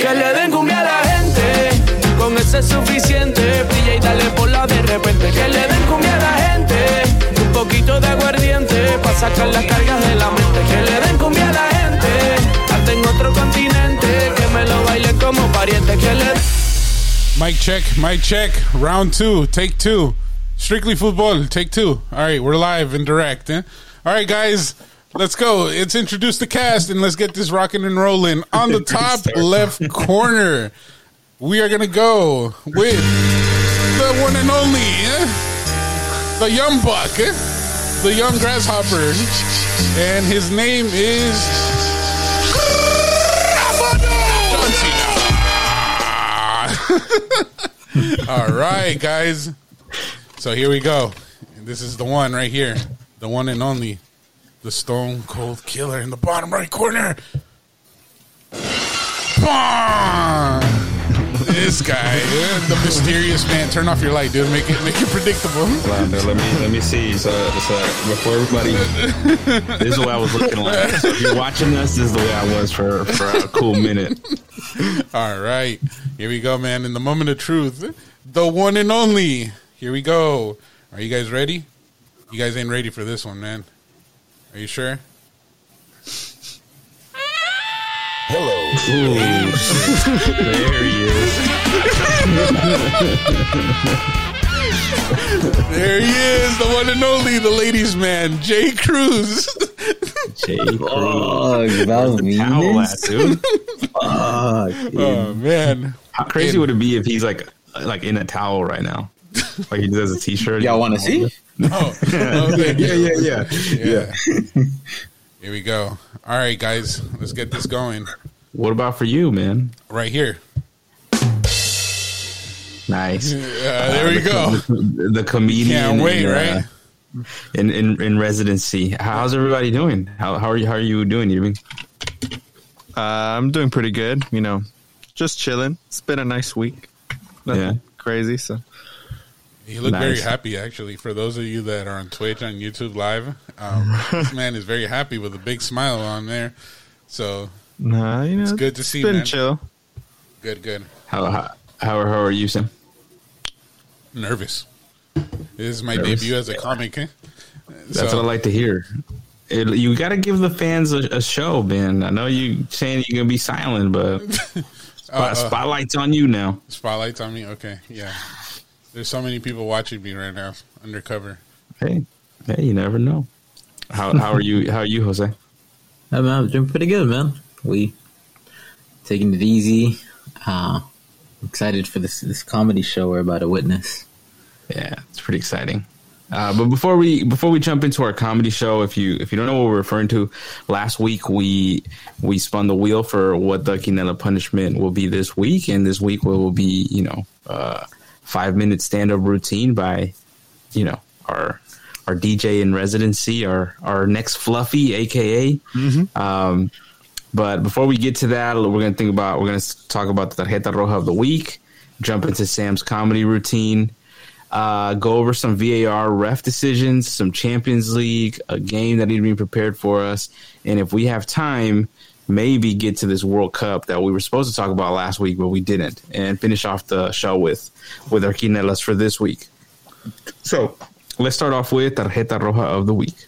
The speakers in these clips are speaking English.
Que le den cumbia a la gente, con ese es suficiente. Brilla y dale por la de repente. Que le den cumbia a la gente, un poquito de aguardiente, pa' sacar las cargas de la mente. Que le den cumbia a la gente, hasta en otro continente, que me lo baile como pariente. Que le Mic check, mic check. Round two, take two. Strictly football, take two. All right, we're live and direct. Eh? All right, guys, let's go. Let's introduce the cast and let's get this rocking and rolling. On the top left corner, we are going to go with the one and only, eh? the young buck, eh? the young grasshopper. And his name is. All right, guys. So here we go. This is the one right here, the one and only, the Stone Cold Killer in the bottom right corner. This guy, eh, the mysterious man. Turn off your light, dude. Make it make it predictable. Let me let me see. So, so before everybody, this is what I was looking like. So if you're watching us, this is the way I was for for a cool minute. All right, here we go, man. In the moment of truth, the one and only. Here we go. Are you guys ready? You guys ain't ready for this one, man. Are you sure? Hello. Ooh, there he is. There he is, the one and only, the ladies' man, Jay Cruz. Jay Cruz. Oh, that was mean. Towel at, dude. oh man, How crazy would it be if he's like like in a towel right now? Like he does a t-shirt. Y'all want to see? no, no Yeah, yeah, yeah, yeah. Here we go. All right, guys, let's get this going What about for you, man? right here. Nice. Yeah, there we go. The, the comedian. Can't wait, in, uh, right? in, in in residency. How's everybody doing? How how are you? How are you doing, Irving? Uh, I'm doing pretty good. You know, just chilling. It's been a nice week. Nothing Yeah. crazy. So You look very happy, actually. For those of you that are on Twitch, on YouTube Live, um, this man is very happy with a big smile on there. So nah, you know, It's good to see, Been man. chill. good, good. How how how, how are you, Sam? Nervous. This is my Nervous. debut as a comic. eh? That's So- what I like to hear. It, you got to give the fans a, a show, Ben. I know you saying you're gonna be silent, but spot, Uh, uh. spotlight's on you now. Spotlights on me. Okay, yeah. There's so many people watching me right now, undercover. Hey, hey, you never know. How how are you? How are you, Jose? Yeah, man, I'm doing pretty good, man. We taking it easy. Uh, excited for this this comedy show we're about to witness. Yeah, it's pretty exciting. Uh, but before we before we jump into our comedy show, if you if you don't know what we're referring to, last week we we spun the wheel for what the Quinella punishment will be this week, and this week will be you know uh, five minute stand up routine by you know our our DJ in residency, our our next Fluffy, aka. Um, but before we get to that, we're gonna think about we're gonna talk about the tarjeta roja of the week, jump into Sam's comedy routine, uh, go over some VAR ref decisions, some Champions League, a game that need to be prepared for us, and if we have time, maybe get to this World Cup that we were supposed to talk about last week, but we didn't, and finish off the show with with our quinelas for this week. So let's start off with tarjeta roja of the week.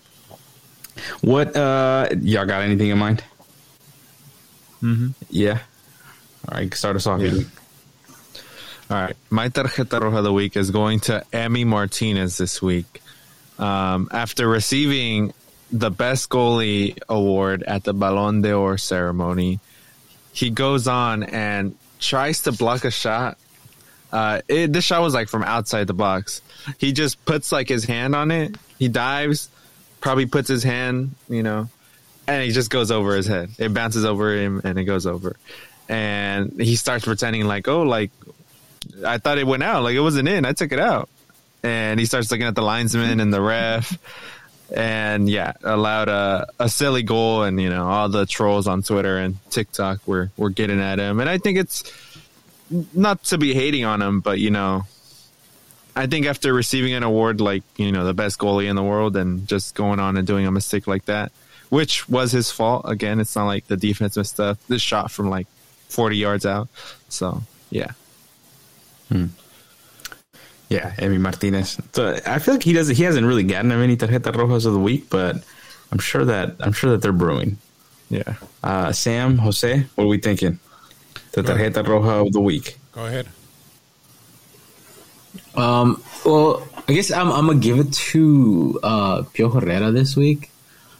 What uh, y'all got anything in mind? Mm-hmm. Yeah. All right, start us off. Yeah. All right. My tarjeta roja of the week is going to Emi Martinez this week. Um, after receiving the best goalie award at the Ballon d'Or ceremony, he goes on and tries to block a shot. Uh, it, this shot was like from outside the box. He just puts like his hand on it. He dives, probably puts his hand, you know, and he just goes over his head. It bounces over him and it goes over. And he starts pretending like, oh, like I thought it went out. Like it wasn't in. I took it out. And he starts looking at the linesman and the ref. And yeah, allowed a, a silly goal. And, you know, all the trolls on Twitter and TikTok were, were getting at him. And I think it's not to be hating on him, but, you know, I think after receiving an award like, you know, the best goalie in the world and just going on and doing a mistake like that, which was his fault. Again, it's not like the defense messed up. This shot from like 40 yards out. So, yeah. Hmm. Yeah, Emi Martinez. So I feel like he doesn't. He hasn't really gotten many tarjeta rojas of the week, but I'm sure that I'm sure that they're brewing. Yeah. Uh, Sam, Jose, what are we thinking? The Go ahead. tarjeta roja of the week. Go ahead. Um, well, I guess I'm, I'm gonna give it to uh, Piojo Herrera this week.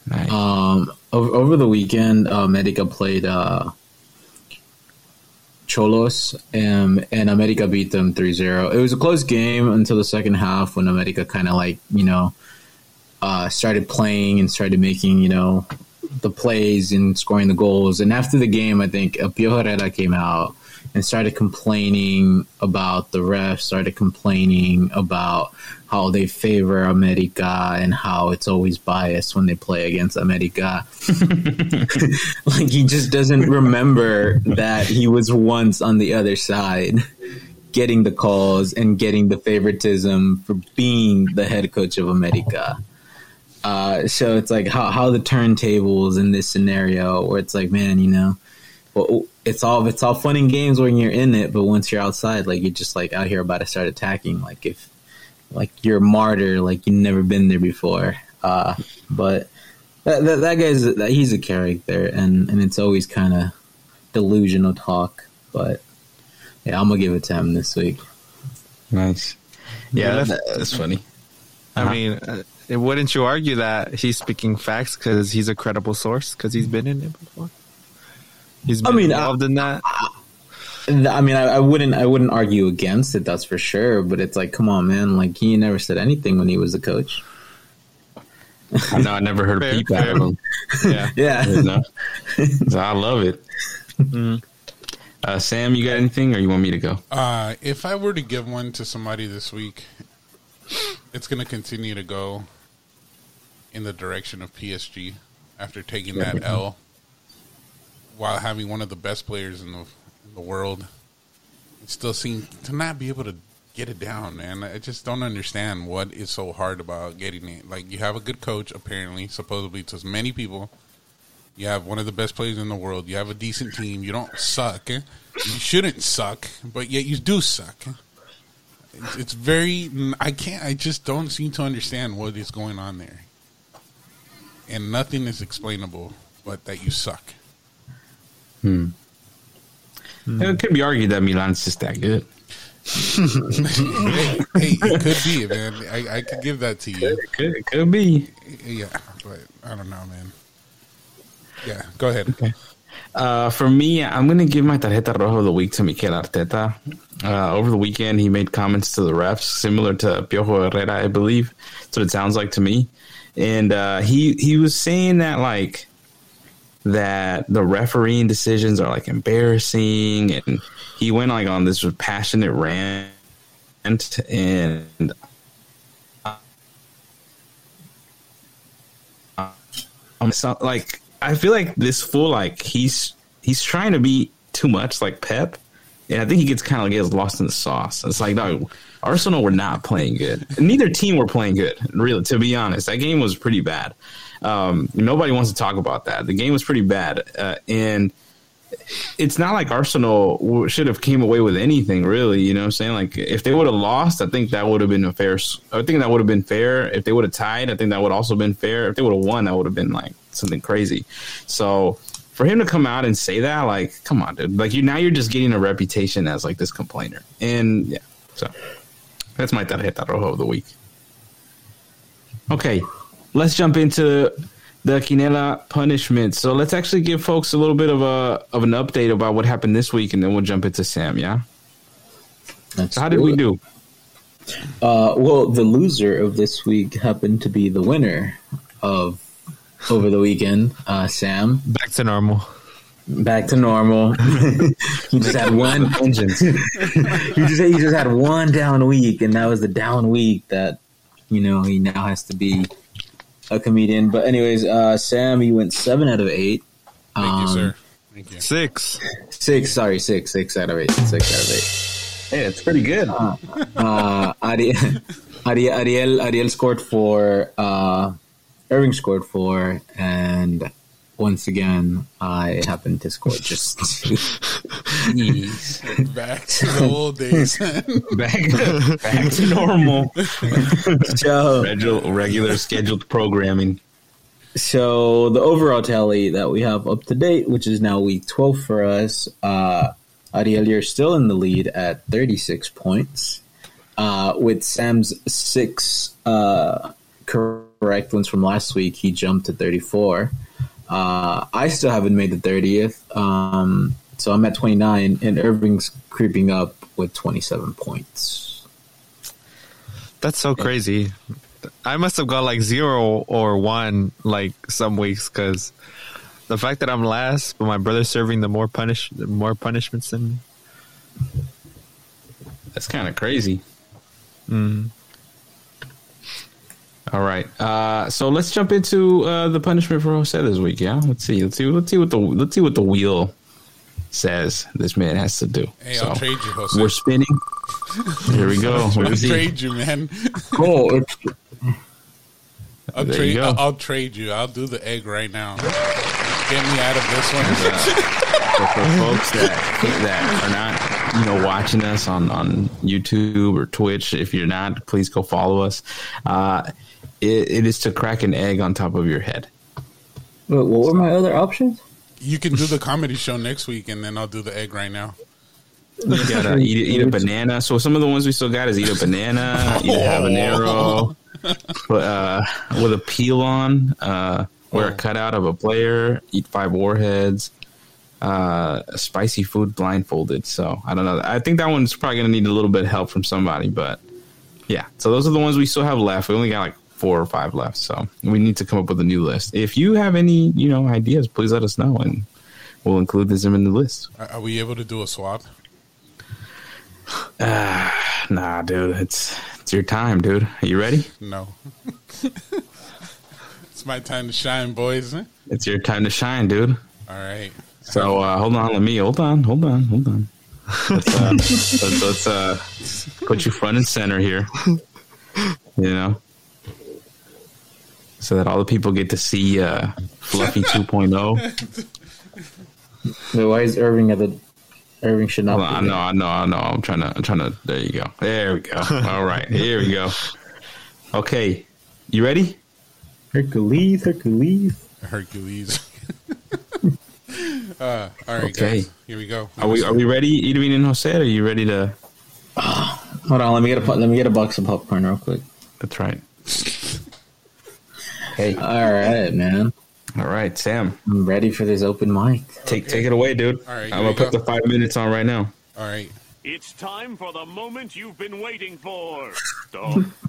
Nice. Um, over, over the weekend, uh, America played uh, Xolos, um, and America beat them 3-0. It was a close game until the second half when America kind of like you know uh, started playing and started making you know the plays and scoring the goals. And after the game, I think uh, Piojo Herrera came out and started complaining about the refs, started complaining about how they favor America and how it's always biased when they play against America. like he just doesn't remember that he was once on the other side getting the calls and getting the favoritism for being the head coach of America. Uh, so it's like how, how the turntables in this scenario where it's like, man, you know, well, it's all it's all fun and games when you're in it, but once you're outside, like you're just like out here about to start attacking. Like if like you're a martyr, like you've never been there before. Uh, but that, that, that guy's that, he's a character, and and it's always kind of delusional talk. But yeah, I'm gonna give it to him this week. Nice. Yeah, Yeah, that, that's funny. I Uh-huh. mean, uh, wouldn't you argue that he's speaking facts because he's a credible source because he's been in it before? He's been I mean, involved in that. I mean, I, I wouldn't I wouldn't argue against it. That's for sure. But it's like, come on, man! Like he never said anything when he was a coach. I know I never heard a Fair, peep out of fair. him. yeah. Yeah. You know? So I love it. Uh, Sam, you got anything, or you want me to go? Uh, if I were to give one to somebody this week, it's going to continue to go in the direction of PSG after taking that L while having one of the best players in the, in the world. Still seem to not be able to get it down, man. I just don't understand what is so hard about getting it. Like, you have a good coach, apparently, supposedly to many people. You have one of the best players in the world. You have a decent team. You don't suck. You shouldn't suck, but yet you do suck. It's, it's very. I can't. I just don't seem to understand what is going on there, and nothing is explainable but that you suck. It could be argued that Milan's just that good. hey, hey, it could be, man. I, I could give that to you. It could, it could be. Yeah, but I don't know, man. Yeah, go ahead. Uh, for me, I'm going to give my tarjeta roja of the week to Mikel Arteta. Uh, over the weekend, he made comments to the refs similar to Piojo Herrera, I believe. That's what it sounds like to me. And uh, he he was saying that like that the refereeing decisions are like embarrassing, and he went like on this passionate rant, and um, so, like I feel like this fool like he's he's trying to be too much like Pep, and I think he gets kind of gets lost in the sauce. It's like no, Arsenal were not playing good. Neither team were playing good. Really, to be honest, that game was pretty bad. Um, nobody wants to talk about that. The game was pretty bad, uh, and it's not like Arsenal should have came away with anything really. You know what I'm saying? Like if they would have lost, I think that would have been a fair. I think that would have been fair. If they would have tied, I think that would also been fair. If they would have won, that would have been like something crazy. So for him to come out and say that, like, come on, dude. Like you now you're just getting a reputation as like this complainer, and yeah. So that's my tarjeta roja of the week. Okay, let's jump into the Quinela punishment. So let's actually give folks a little bit of a of an update about what happened this week, and then we'll jump into Sam. Yeah. Let's So how did we do? Uh, well, the loser of this week happened to be the winner of over the weekend. Uh, Sam, Back to normal. back to normal. he just had one Vengeance. he just he just had one down week, and that was the down week that you know he now has to be a comedian. But anyways, uh, Sam, you went seven out of eight. Thank you, Um, sir. Thank you. Six. Six, sorry, six, six out of eight, six out of eight. Hey, it's pretty good. Uh, Ariel, Ariel, Ariel, Ariel scored four. Uh, Irving scored four, and once again, I happened to score just Back to the old days. back, back to normal. so, Regular, regular scheduled programming. so the overall tally that we have up to date, which is now week 12 for us, uh, Ariel, you're still in the lead at 36 points. Uh, with Sam's six uh, correct ones from last week, he jumped to 34. Uh, I still haven't made the 30th. Um, so I'm at 29, and Irving's creeping up with 27 points. That's so crazy. I must have got like zero or one like some weeks because the fact that I'm last, but my brother's serving the more punish more punishments than me. That's kind of crazy. Mm. All right. Uh, so let's jump into uh, the punishment for Jose this week. Yeah. Let's see. Let's see. Let's see what the let's see what the wheel says. This man has to do. Hey, I'll trade you, Jose. We're spinning. Here we go. I'll is he? trade you, man. Cool. I'll There you trade. go. I'll, I'll trade you. I'll do the egg right now. Get me out of this one. So for folks that that are not, you know, watching us on on YouTube or Twitch, if you're not, please go follow us. Uh, it, it is to crack an egg on top of your head. Wait, what were my other options? You can do the comedy show next week, and then I'll do the egg right now. You gotta eat, eat a banana. So some of the ones we still got is eat a banana, eat a habanero, put, uh, with a peel on, uh, wear a Oh. cutout of a player, eat five warheads, uh, spicy food blindfolded. So I don't know. I think that one's probably gonna need a little bit of help from somebody, but yeah. So those are the ones we still have left. We only got like four or five left, so we need to come up with a new list. If you have any, you know, ideas, please let us know, and we'll include this in the list. Are, we able to do a swap? Nah, dude, it's it's your time, dude. Are you ready? No. it's my time to shine, boys. It's your time to shine, dude. All right. So uh, hold on, let me hold on, hold on, hold on. Let's, uh, let's, let's uh, put you front and center here. You know, so that all the people get to see uh, Fluffy 2.0. Wait, why is Irving at the? Irving should not. Hold on, I be know, I know, I know. I'm trying to, I'm trying to. There you go. There we go. All right, here we go. Okay, you ready? Hercules, Hercules. Hercules. uh, all right, Okay. guys. Here we go. Are we are we ready, Edwin and Jose? Are you ready to? Hold on, let me get a let me get a box of popcorn real quick. That's right. Hey, All right, man. all right, Sam. I'm ready for this open mic. Take take it away, dude. All right, I'm gonna put go. the five minutes on right now. All right. It's time for the moment you've been waiting for.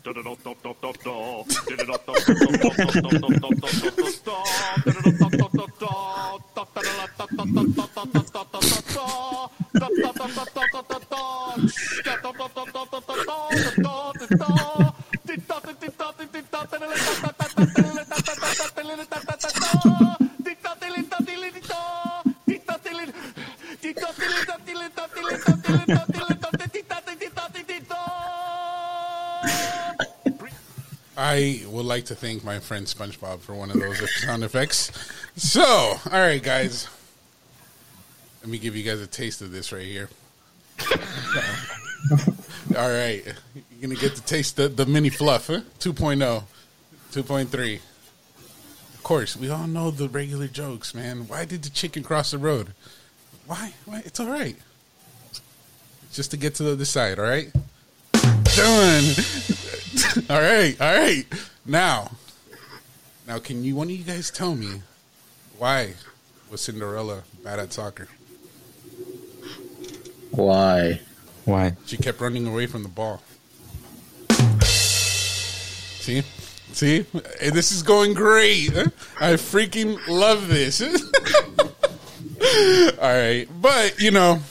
I would like to thank my friend SpongeBob for one of those sound effects. So, all right, guys. Let me give you guys a taste of this right here. all right. You're going to get to taste the, the mini fluff, huh? 2.0, 2.3. Of course, we all know the regular jokes, man. Why did the chicken cross the road? Why? Why? It's all right. Just to get to the other side, all right? Done. all right, all right. Now, now, can you one of you guys tell me why was Cinderella bad at soccer? Why? Why? She kept running away from the ball. See, see, Hey, this is going great. Eh? I freaking love this. all right, but you know,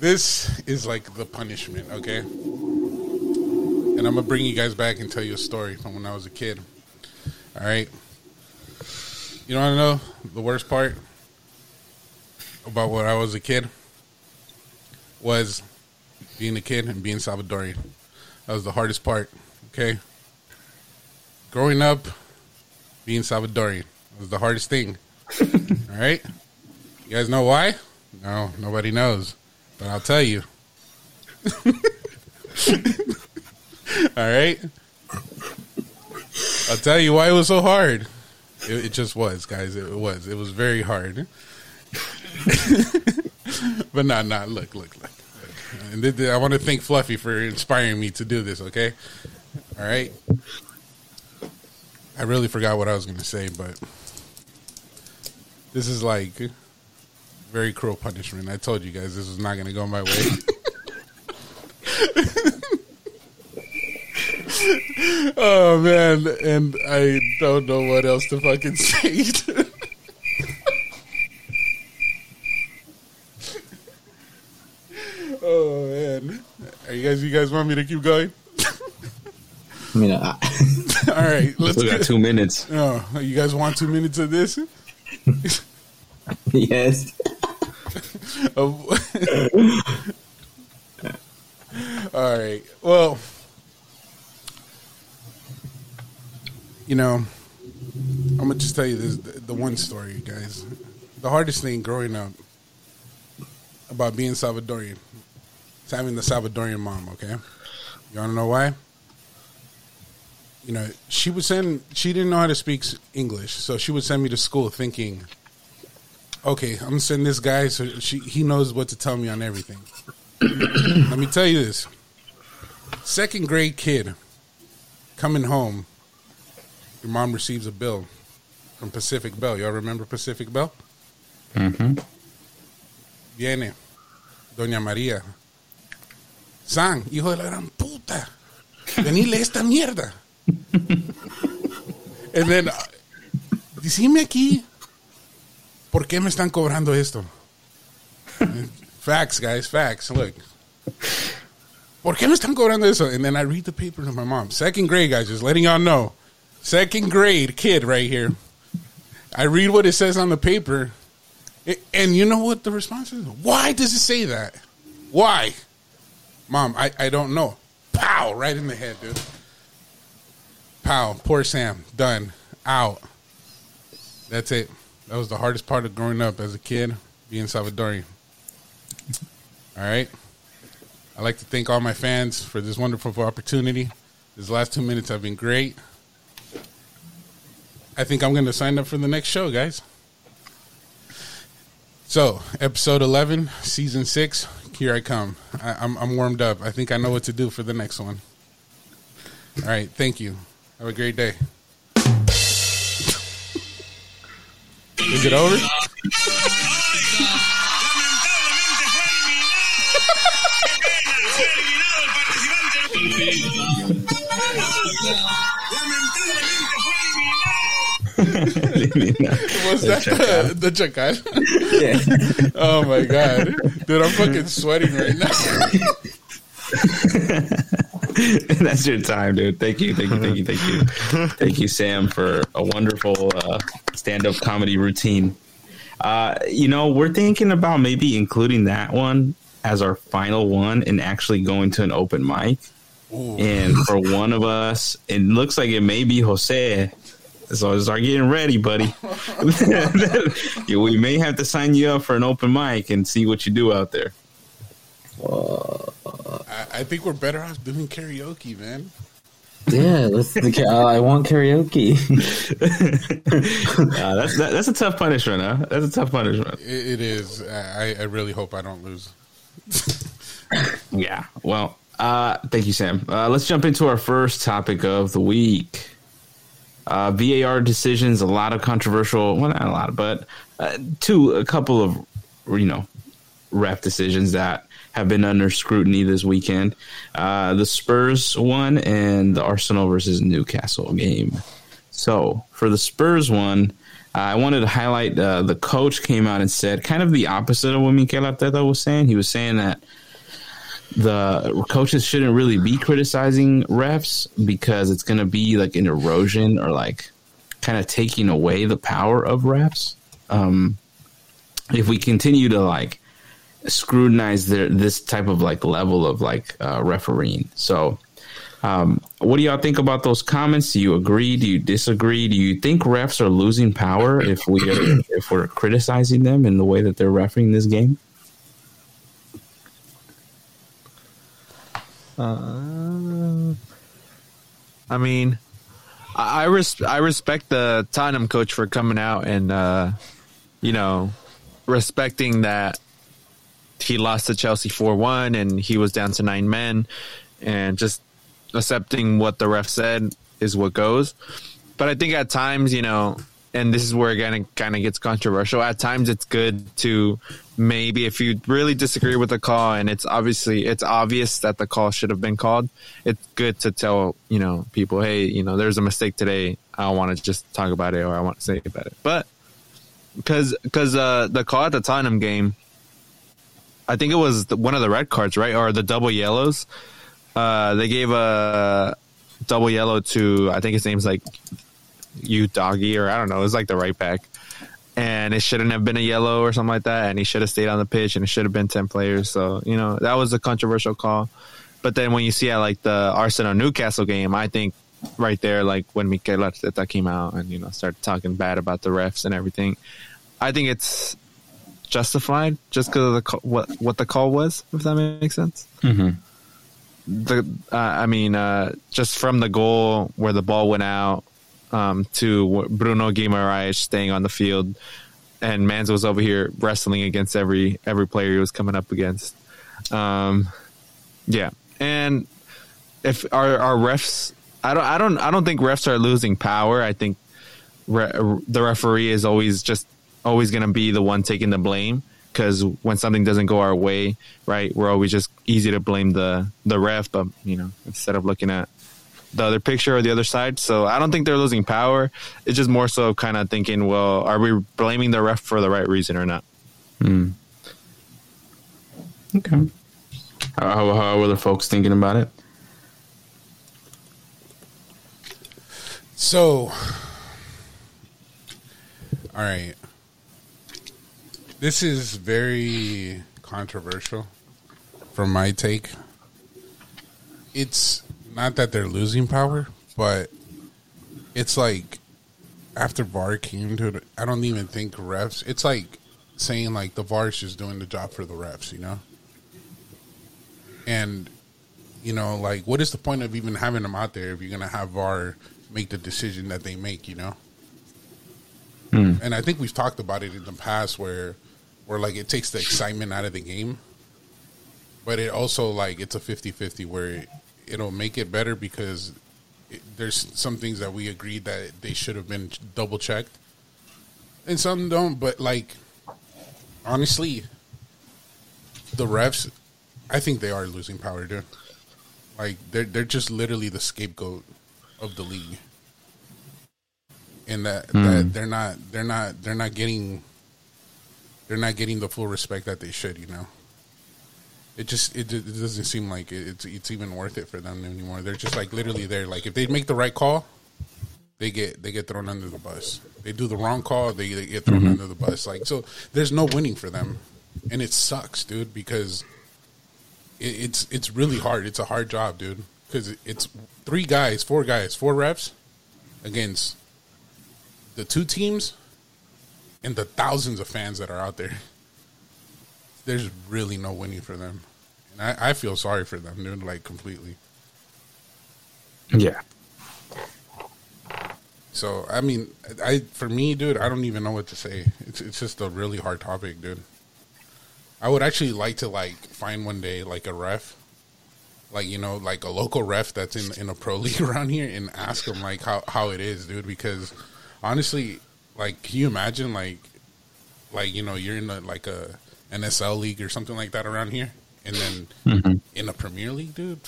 this is like the punishment, okay? And I'm gonna bring you guys back and tell you a story from when I was a kid. All right. You want to know the worst part about when I was a kid was being a kid and being Salvadorian. That was the hardest part. Okay. Growing up, being Salvadorian. Was the hardest thing. All right. You guys know why? No, nobody knows. But I'll tell you. All right. I'll tell you why it was so hard. It, it just was, guys. It was. It was very hard. but not, not. Look, look, look. And th- th- I want to thank Fluffy for inspiring me to do this. Okay. All right. I really forgot what I was going to say, but this is like very cruel punishment. I told you guys this was not going to go my way. oh man, and I don't know what else to fucking say. oh man, are you guys? You guys want me to keep going? I mean, I, All right, let's We got get. two minutes. Oh, you guys want two minutes of this? yes. All right. Well, you know, I'm gonna just tell you this: the, the one story, guys. The hardest thing growing up about being Salvadorian is having the Salvadorian mom. Okay, you wanna know why? You know, she would send. She didn't know how to speak English, so she would send me to school thinking okay, I'm gonna send this guy so she he knows what to tell me on everything. Let me tell you this. Second grade kid coming home, your mom receives a bill from Pacific Bell. Y'all remember Pacific Bell? Mm-hmm. Viene Doña María. San, hijo de la gran puta. Venile esta mierda. And then, decime aquí, ¿por qué me están cobrando esto? facts, guys, facts. Look. ¿Por qué me están cobrando eso? And then I read the paper to my mom. Second grade, guys, just letting y'all know. Second grade kid right here. I read what it says on the paper. And you know what the response is? Why does it say that? Why? Mom, I, I don't know. Pow, right in the head, dude. Pow, poor Sam. Done. Out. That's it. That was the hardest part of growing up as a kid, being Salvadorian. All right. I'd like to thank all my fans for this wonderful opportunity. These last two minutes have been great. I think I'm going to sign up for the next show, guys. So, episode 11, season 6, here I come. I, I'm, I'm warmed up. I think I know what to do for the next one. All right. Thank you. Have a great day. Is it over? Was that the, the chacal? Yeah. Oh my god, dude! I'm fucking sweating right now. That's your time, dude. Thank you, thank you, thank you, thank you, thank you, Sam, for a wonderful uh, stand-up comedy routine. Uh, you know, we're thinking about maybe including that one as our final one and actually going to an open mic. And for one of us, it looks like it may be Jose. So start getting ready, buddy. We may have to sign you up for an open mic and see what you do out there. I, I think we're better off doing karaoke, man. Yeah, let's, uh, I want karaoke. Uh, that's that, that's a tough punishment, huh? That's a tough punishment. It, it is. I, I really hope I don't lose. Yeah. Well, uh, thank you, Sam. Uh, let's jump into our first topic of the week. Uh, VAR decisions, a lot of controversial. Well, not a lot, but uh, two, a couple of you know, ref decisions that have been under scrutiny this weekend. Uh, the Spurs one and the Arsenal versus Newcastle game. So for the Spurs one, uh, I wanted to highlight uh, the coach came out and said kind of the opposite of what Mikel Arteta was saying. He was saying that the coaches shouldn't really be criticizing refs because it's going to be like an erosion or like kind of taking away the power of refs. Um, if we continue to like scrutinize this type of like level of like uh, refereeing, so Um, what do y'all think about those comments? Do you agree? Do you disagree? Do you think refs are losing power if we are, if we're criticizing them in the way that they're refereeing this game? Uh, I mean, I I, res- I respect the Tottenham coach for coming out and uh, you know respecting that he lost to Chelsea four one and he was down to nine men and just accepting what the ref said is what goes. But I think at times, you know, and this is where again it kind of gets controversial. At times, it's good to maybe if you really disagree with the call and it's obviously it's obvious that the call should have been called. It's good to tell you know people, hey, you know, there's a mistake today. I want to just talk about it or I want to say about it. But because because uh, the call at the Tottenham game, I think it was one of the red cards, right, or the double yellows. Uh, they gave a double yellow to I think his name's like Udogie or I don't know. It's like the right back, and it shouldn't have been a yellow or something like that. And he should have stayed on the pitch, and it should have been ten players. So you know that was a controversial call. But then when you see at like the Arsenal Newcastle game, I think right there, like when Mikel Arteta came out and you know started talking bad about the refs and everything, I think it's justified just because of the call, what what the call was. If that makes sense. Mm-hmm. The uh, I mean, uh, just from the goal where the ball went out um, to Bruno Guimaraes staying on the field, and Mans was over here wrestling against every every player he was coming up against. Um, yeah, and if our our refs, I don't I don't I don't think refs are losing power. I think re- the referee is always just always going to be the one taking the blame because when something doesn't go our way, right, we're always just easy to blame the the ref, but you know instead of looking at the other picture or the other side. So I don't think they're losing power. It's just more so kind of thinking, well, are we blaming the ref for the right reason or not? Mm. Okay. How, how, how were the folks thinking about it? So, all right. This is very controversial from my take. It's not that they're losing power, but it's like after VAR came to it, I don't even think refs. It's like saying like the VAR is just doing the job for the refs, you know. And you know, like, what is the point of even having them out there if you're gonna have VAR make the decision that they make, you know? Hmm. And I think we've talked about it in the past where, where like it takes the excitement out of the game, but it also like it's a 50-50 where it, it'll make it better because it, there's some things that we agreed that they should have been double checked, and some don't. But like, honestly, the refs, I think they are losing power, dude. Like they're they're just literally the scapegoat of the league, and that, that hmm. they're not they're not they're not getting they're not getting the full respect that they should. You know, it just it, it doesn't seem like it, it's it's even worth it for them anymore. They're just like literally there. Like if they make the right call, they get they get thrown under the bus. They do the wrong call, they, they get thrown mm-hmm. under the bus. Like so, there's no winning for them, and it sucks, dude, because it, it's it's really hard. It's a hard job, dude, because it's three guys, four guys, four reps against the two teams and the thousands of fans that are out there. There's really no winning for them, and I, I feel sorry for them, dude, like completely. Yeah. So I mean, I for me, dude, I don't even know what to say. It's it's just a really hard topic, dude. I would actually like to like find one day like a ref, like you know, like a local ref that's in in a pro league around here, and ask them like how how it is, dude. Because honestly, like, can you imagine like like you know you're in a, like a NSL league or something like that around here, and then mm-hmm. in a Premier League, dude.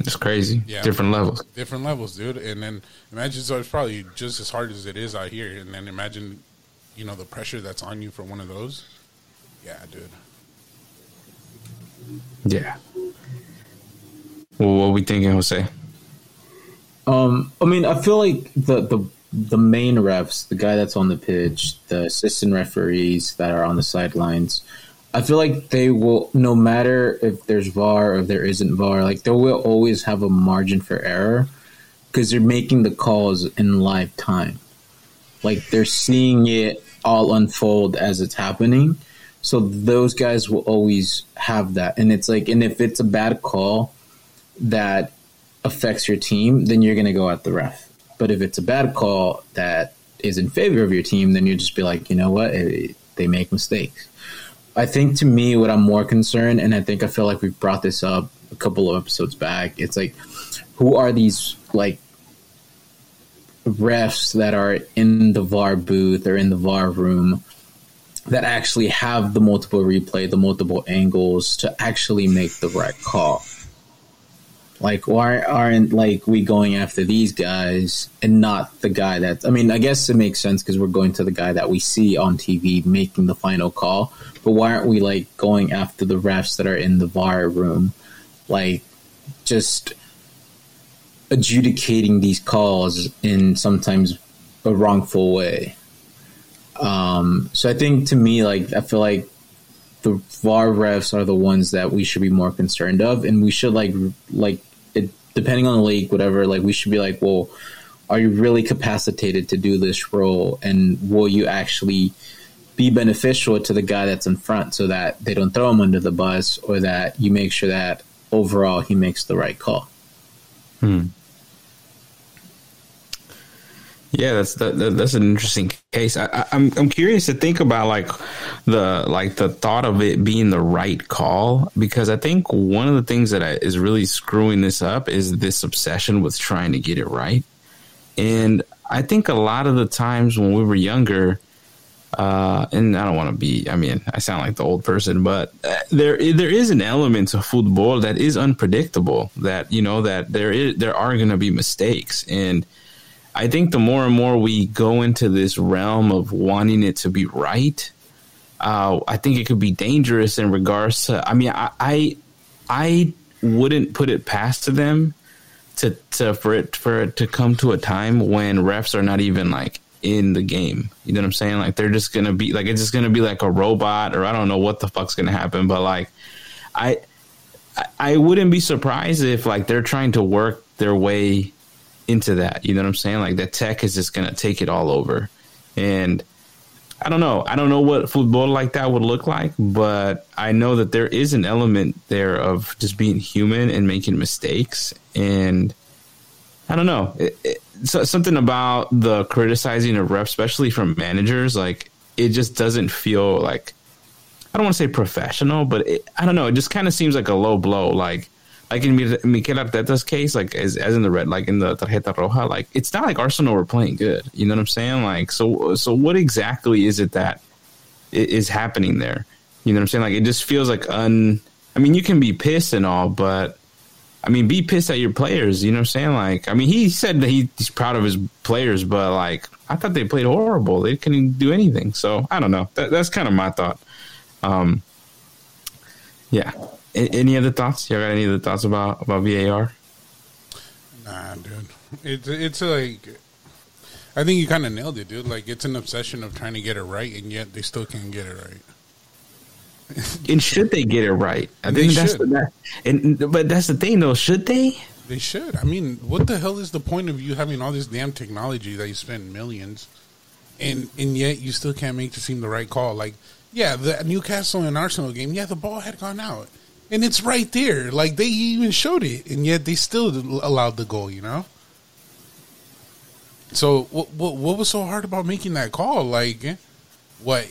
It's crazy. Yeah. Different levels. different levels, dude. And then imagine so it's probably just as hard as it is out here. And then imagine, you know, the pressure that's on you for one of those. Yeah, dude. Yeah. Well, what we thinking, Jose? Um, I mean, I feel like the the the main refs, the guy that's on the pitch, the assistant referees that are on the sidelines, I feel like they will, no matter if there's VAR or if there isn't VAR, like they will always have a margin for error because they're making the calls in live time. Like they're seeing it all unfold as it's happening. So those guys will always have that. And it's like, and if it's a bad call that affects your team, then you're going to go at the ref. But if it's a bad call that is in favor of your team, then you just be like, you know what? Eh, they make mistakes. I think to me, what I'm more concerned, and I think I feel like we've brought this up a couple of episodes back, it's like, who are these like refs that are in the VAR booth or in the VAR room that actually have the multiple replay, the multiple angles to actually make the right call? Like, why aren't like we going after these guys and not the guy that? I mean, I guess it makes sense because we're going to the guy that we see on TV making the final call. But why aren't we like going after the refs that are in the VAR room, like just adjudicating these calls in sometimes a wrongful way? Um, so I think to me, like I feel like the VAR refs are the ones that we should be more concerned of, and we should like like depending on the league, whatever. Like we should be like, well, are you really capacitated to do this role, and will you actually be beneficial to the guy that's in front, so that they don't throw him under the bus, or that you make sure that overall he makes the right call. Hmm. Yeah, that's that, that- that's an interesting case. I, I, I'm I'm curious to think about like the like the thought of it being the right call because I think one of the things that I, is really screwing this up is this obsession with trying to get it right, and I think a lot of the times when we were younger, uh, and I don't want to be. I mean, I sound like the old person, but uh, there there is an element to football that is unpredictable. That you know that there is there are going to be mistakes, and I think the more and more we go into this realm of wanting it to be right, uh, I think it could be dangerous in regards to. I mean, I I, I wouldn't put it past to them to, to for it for it to come to a time when refs are not even like in the game. You know what I'm saying? Like they're just gonna be like it's just gonna be like a robot or I don't know what the fuck's gonna happen, but like I I- I wouldn't be surprised if like they're trying to work their way into that. You know what I'm saying? Like the tech is just gonna take it all over. And I don't know. I don't know what football like that would look like, but I know that there is an element there of just being human and making mistakes. And I don't know. It, it, so, something about the criticizing of reps, especially from managers, like it just doesn't feel like I don't want to say professional, but it, I don't know. It just kind of seems like a low blow. Like like in Mikel Arteta's case, like as, as in the red, like in the tarjeta roja, like it's not like Arsenal were playing good. You know what I'm saying? Like so so what exactly is it that is happening there? You know what I'm saying? Like it just feels like un. I mean, you can be pissed and all, but I mean, be pissed at your players. You know what I'm saying? Like, I mean, he said that he, he's proud of his players, but like, I thought they played horrible. They couldn't do anything. So I don't know. That, that's kind of my thought. Um, yeah. Any other thoughts? Y'all got any other thoughts about about VAR? Nah, dude. It's it's like I think you kind of nailed it, dude. Like it's an obsession of trying to get it right, and yet they still can't get it right. And should they get it right? I They think that's should. the, that, and but that's the thing though. Should they? They should. I mean, what the hell is the point of you having all this damn technology that you spend millions, and and yet you still can't make to seem the right call? Like, yeah, the Newcastle and Arsenal game, yeah, the ball had gone out, and it's right there. Like they even showed it, and yet they still allowed the goal. You know. So what what, what was so hard about making that call? Like, what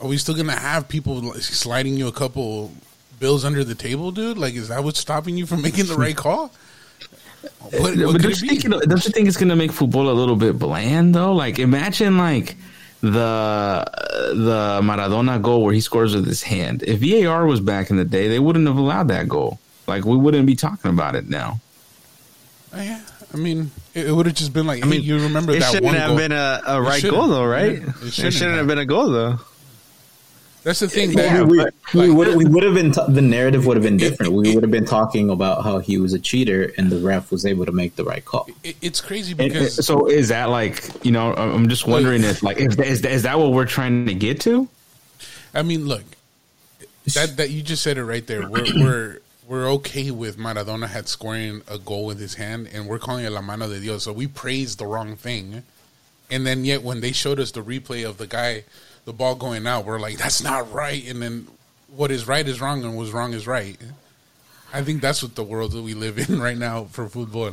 are we still gonna have people sliding you a couple bills under the table, dude? Like, is that what's stopping you from making the right call? What, uh, But what don't, you think, don't you think it's gonna make football a little bit bland though? Like imagine like the the Maradona goal where he scores with his hand. If VAR was back in the day, they wouldn't have allowed that goal. Like we wouldn't be talking about it now. Yeah, I mean, it, it would have just been like, I mean, you remember it that shouldn't have goal? been a, a right goal though, right? It it shouldn't shouldn't, have. have been a goal though. That's the thing. Yeah, we, but- we would we would have been t- the narrative would have been different. We would have been talking about how he was a cheater and the ref was able to make the right call. it, it's crazy And- because so is that like you know? I'm just wondering if like if is, is that what we're trying to get to? I mean, look, that that you just said it right there. We're we're we're okay with Maradona had scoring a goal with his hand, and we're calling it la mano de Dios. So we praised the wrong thing, and then yet when they showed us the replay of the guy, the ball going out, we're like, that's not right. And then what is right is wrong, and what's wrong is right. I think that's what the world that we live in right now for football.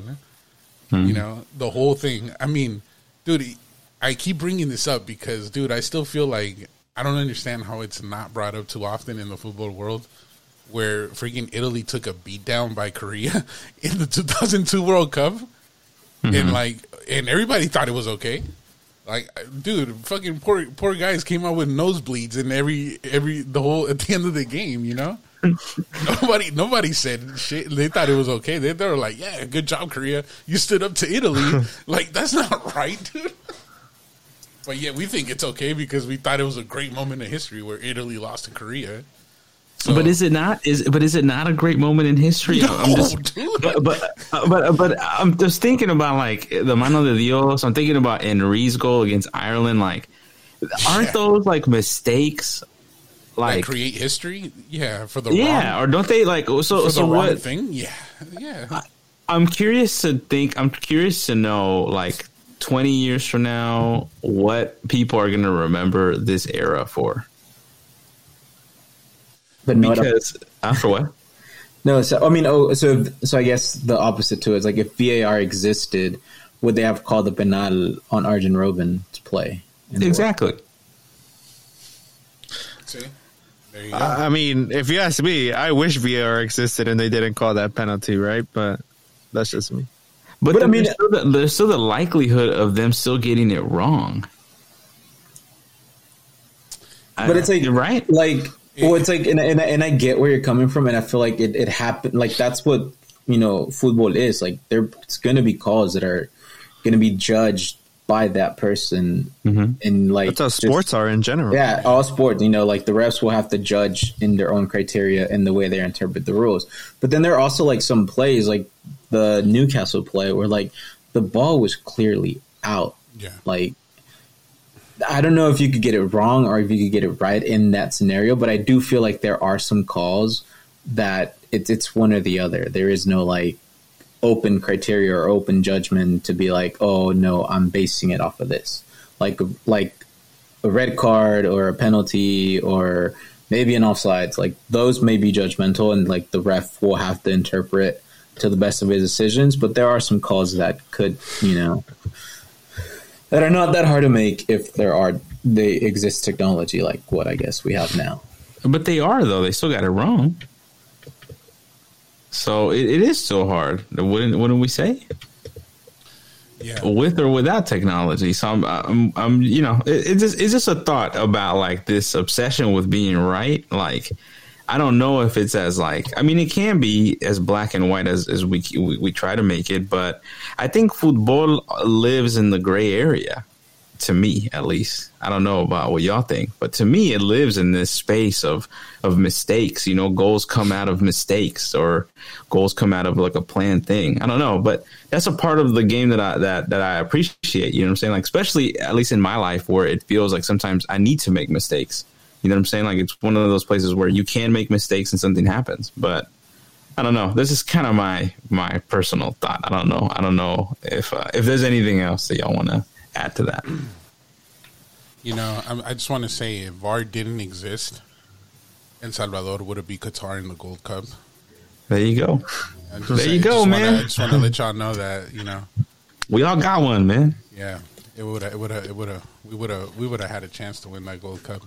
Hmm. You know, the whole thing. I mean, dude, I keep bringing this up because, dude, I still feel like I don't understand how it's not brought up too often in the football world. Where freaking Italy took a beat down by Korea in the 2002 World Cup, and mm-hmm. like, and everybody thought it was okay. Like, dude, fucking poor poor guys came out with nosebleeds and every every the whole at the end of the game, you know. nobody nobody said shit. They thought it was okay. They, they were like, "Yeah, good job, Korea. You stood up to Italy." like that's not right, dude. But yeah, we think it's okay because we thought it was a great moment in history where Italy lost to Korea. So- But is it not? Is but is it not a great moment in history? No, I'm just, dude. but but but but I'm just thinking about like the mano de Dios. I'm thinking about Henry's goal against Ireland. Like, aren't Yeah. those like mistakes? like Like, create history? Yeah, for the yeah, wrong, or don't they like? So the so wrong what? thing? Yeah, yeah. I'm curious to think. I'm curious to know, like, 20 years from now, what people are going to remember this era for. But not a- Because after what? no. So I mean, oh, so so I guess the opposite to it is like if VAR existed, would they have called the penal on Arjen Robben to play? in the World Exactly. See, there you go. I mean, if you ask me, I wish VAR existed and they didn't call that penalty, right? But that's just me. But, But I mean- there's, still the, there's still the likelihood of them still getting it wrong. But it's like right. Like, well, it's like, and, and, and I get where you're coming from, and I feel like it, it happened. Like that's what you know, football is. Like there, it's going to be calls that are going to be judged by that person, mm-hmm. and like That's how just- sports are in general. Yeah, all sports, you know, like the refs will have to judge in their own criteria and the way they interpret the rules. But then there are also like some plays, like the Newcastle play, where like the ball was clearly out. yeah, Like, I don't know if you could get it wrong or if you could get it right in that scenario, but I do feel like there are some calls that it's it's one or the other. There is no like open criteria or open judgment to be like, oh no, I'm basing it off of this. Like like a red card or a penalty or maybe an offsides. Like those may be judgmental and like the ref will have to interpret to the best of his decisions. But there are some calls that could, you know, that are not that hard to make if there are they exist technology like what I guess we have now. But they are, though. They still got it wrong. So it, it is still hard. Wouldn't, wouldn't we say? yeah. with or without technology. So I'm, I'm, I'm you know, it, it's just it's just a thought about like this obsession with being right. Like, I don't know if it's as like, I mean, it can be as black and white as as we we, we try to make it, but I think football lives in the gray area. To me, at least, I don't know about what y'all think, but to me, it lives in this space of of mistakes. You know, goals come out of mistakes, or goals come out of like a planned thing. I don't know, but that's a part of the game that I that that I appreciate. You know what I'm saying? Like, especially at least in my life, where it feels like sometimes I need to make mistakes. You know what I'm saying? Like, it's one of those places where you can make mistakes and something happens, but. I don't know. This is kind of my my personal thought. I don't know. I don't know if uh, if there's anything else that y'all want to add to that. You know, I, I just want to say if VAR didn't exist, El Salvador would have beat Qatar in the Gold Cup. There you go. Just- There you I go, just wanna- man. I just want to let y'all know that you know, We all got one, man. yeah, it would have, it would have, it would have, we would have, we would have had a chance to win that Gold Cup,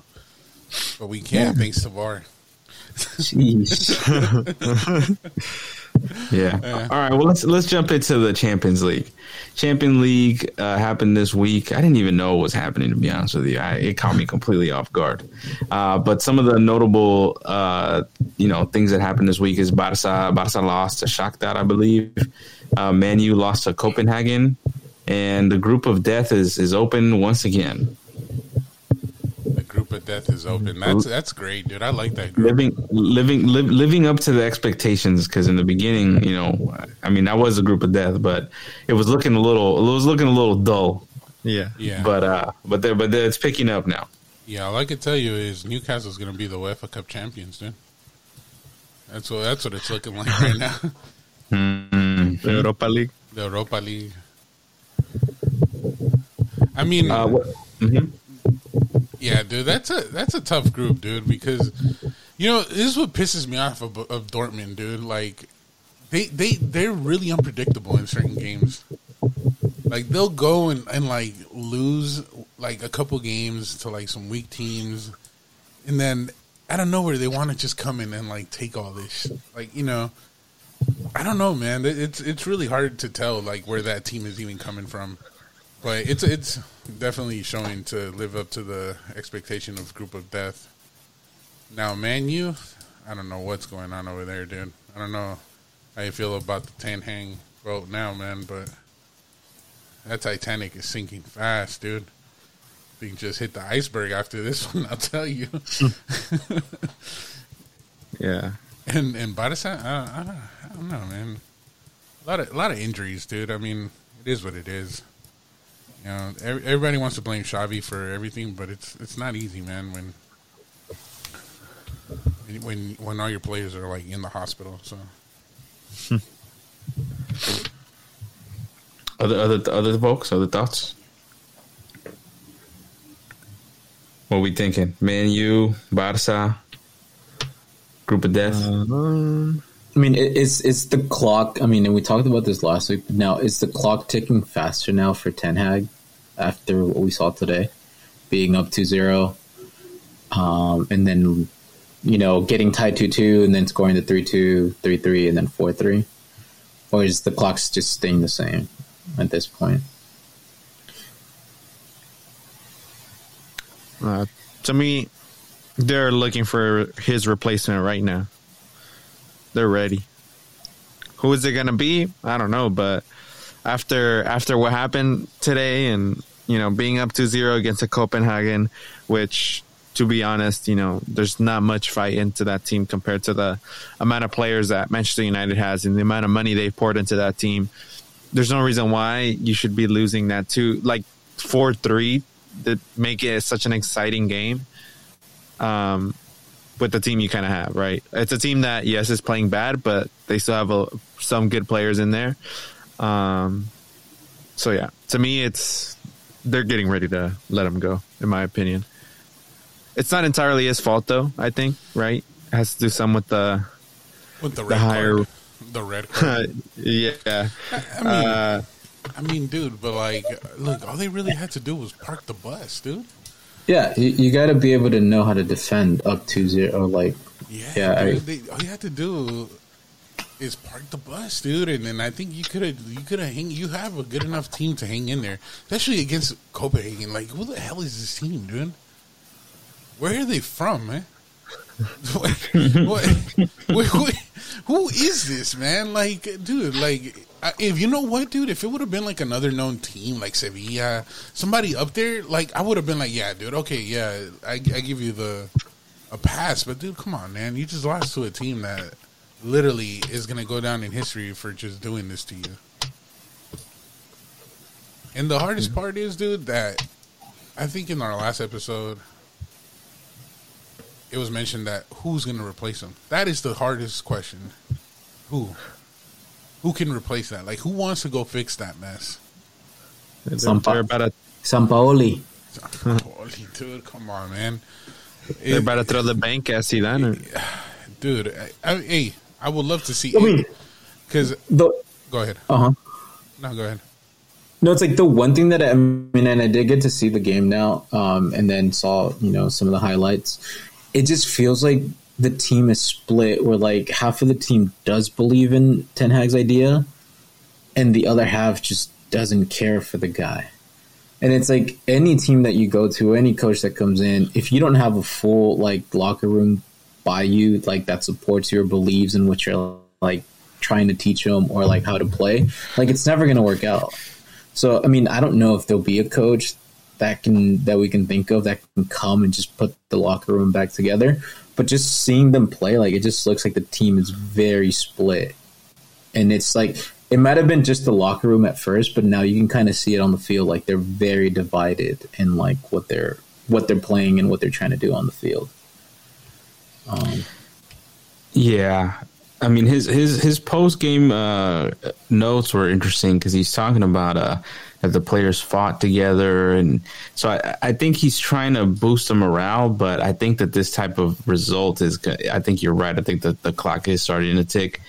but we can't thanks to VAR. Yeah. All right. Well, let's let's jump into the Champions League. Champions League uh, happened this week. I didn't even know what was happening to be honest with you. I, it caught me completely off guard. Uh, but some of the notable, uh, you know, things that happened this week is Barca. Barca lost to Shakhtar, I believe. Uh, Man U lost to Copenhagen, and the group of death is is open once again. The death is open. That's that's great, dude. I like that group. living living live, living up to the expectations because in the beginning you know i mean that was a group of death but it was looking a little it was looking a little dull Yeah. Yeah, but uh but there but there, it's picking up now Yeah, all I can tell you is Newcastle's going to be the UEFA Cup champions, dude. That's what that's what it's looking like right now. The Europa League. the Europa League. I mean, Uh, what, yeah, dude, that's a that's a tough group, dude. Because you know this is what pisses me off of, of Dortmund, dude. Like they they they're really unpredictable in certain games. Like they'll go and, and like lose like a couple games to like some weak teams, and then out of nowhere they want to just come in and like take all this. Like you know, I don't know, man. It's it's really hard to tell like where that team is even coming from, but it's it's definitely showing to live up to the expectation of Group of Death. Now, Man U, I don't know what's going on over there, dude. I don't know how you feel about the Ten Hag boat now, man, but that Titanic is sinking fast, dude. We can just hit the iceberg after this one, I'll tell you. Yeah. And and Barca, I, I, I don't know, man. A lot of a lot of injuries, dude. I mean, it is what it is. You know, every, everybody wants to blame Xavi for everything, but it's it's not easy, man. When when when all your players are like in the hospital, so other other other folks, other thoughts? What we thinking? Man U, Barca, Group of Death. Um, I mean, it, it's it's the clock. I mean, and we talked about this last week. Now, is the clock ticking faster now for Ten Hag after what we saw today, being up 2-0, um, and then you know getting tied two two, and then scoring the 3-2, 3-3, and then four three, or is the clock just staying the same at this point? uh, to me, they're looking for his replacement right now. They're ready. Who is it to be? I don't know, but after after what happened today, and you know, being up to zero against a Copenhagen, which to be honest, you know, there's not much fight into that team compared to the amount of players that Manchester United has and the amount of money they've poured into that team. There's no reason why you should be losing that too. Like four three that make it such an exciting game. Um, with the team you kind of have, right? It's a team that yes is playing bad, but they still have a, some good players in there. Um, so yeah, to me, it's they're getting ready to let him go, in my opinion. It's not entirely his fault, though. I think, right? It has to do some with the with the red higher- card, the red card. yeah. I mean, Uh, I mean, dude, but like, look, all they really had to do was park the bus, dude. Yeah, you, you got to be able to know how to defend up to zero. or like Yeah, Yeah, I- they, all you had to do is park the bus, dude, and then I think you could have you could have hang. You have a good enough team to hang in there, especially against Copenhagen. Like, who the hell is this team, dude? Where are they from, man? what, what, what- who is this man? Like, dude, like, I- if you know what, dude, if it would have been like another known team, like Sevilla, somebody up there, like, I would have been like, yeah, dude, okay, yeah, I, I give you the a pass, but dude, come on, man, you just lost to a team that literally is gonna go down in history for just doing this to you. And the hardest mm-hmm. part is, dude, that I think in our last episode, it was mentioned that who's going to replace him. That is the hardest question. Who? Who can replace that? Like, who wants to go fix that mess? they're, Some pa- they're about to Sampaoli. Holy dude, come on, man. they're It- about to throw the bank at Zidane. dude, I, I, hey, I would love to see. I mean- because The go ahead. uh huh. No, go ahead. No, it's like the one thing that I, I mean, and I did get to see the game now, um, and then saw you know some of the highlights. It just feels like the team is split, where like half of the team does believe in Ten Hag's idea, and the other half just doesn't care for the guy. And it's like any team that you go to, any coach that comes in, if you don't have a full like locker room by you, like that supports you or believes in what you're like trying to teach them or like how to play, like it's never going to work out. So I mean, I don't know if there'll be a coach that can that we can think of that can come and just put the locker room back together. But just seeing them play, like it just looks like the team is very split, and it's like it might have been just the locker room at first, but now you can kind of see it on the field. Like they're very divided in like what they're what they're playing and what they're trying to do on the field. Um, Yeah, I mean his his his post game uh, notes were interesting because he's talking about uh, the players fought together, and so I, I think he's trying to boost the morale. But I think that this type of result is. I think you're right. I think that the clock is starting to tick.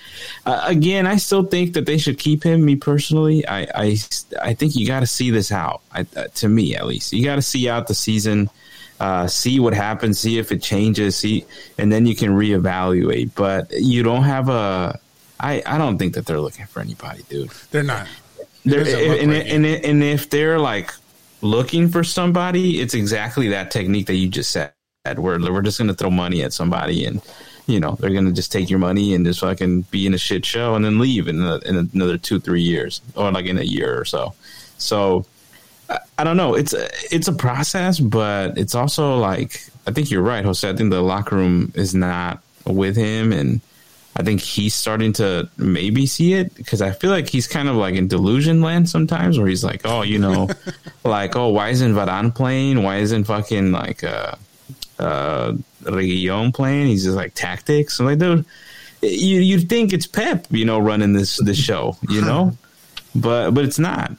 Uh, again, I still think that they should keep him. Me personally, I I, I think you got to see this out. I, uh, to me, at least, you got to see out the season uh, see what happens, see if it changes, see, and then you can reevaluate. But you don't have a. I, I don't think that they're looking for anybody, dude. They're not. Look and, like and, and if they're like looking for somebody, it's exactly that technique that you just said. Where we're just going to throw money at somebody, and you know they're going to just take your money and just fucking be in a shit show and then leave in, a, in another two three years or like in a year or so. So I, I don't know. It's a, it's a process, but it's also like I think you're right, Jose. I think the locker room is not with him, and I think he's starting to maybe see it because I feel like he's kind of like in delusion land sometimes, where he's like, oh, you know, like oh, why isn't Varane playing? Why isn't fucking like uh uh Reguilon playing? He's just like tactics. I'm like, dude, you you'd think it's Pep, you know, running this this show, you know, but but it's not.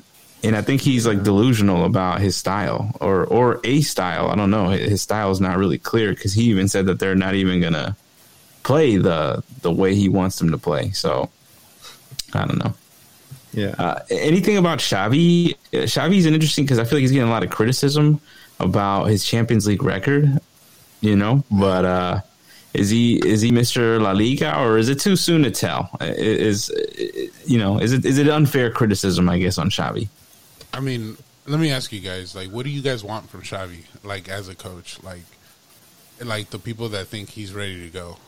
And I think he's like delusional about his style or or a style. I don't know. His style is not really clear because he even said that they're not even gonna play the the way he wants them to play. So I don't know. Yeah. Uh, anything about Xavi? Uh, Xavi's an interesting because I feel like he's getting a lot of criticism about his Champions League record. You know, but uh, is he is he Mister La Liga or is it too soon to tell? Is you know is it is it unfair criticism? I guess on Xavi. I mean, let me ask you guys, like, what do you guys want from Xavi, like, as a coach? Like, like the people that think he's ready to go.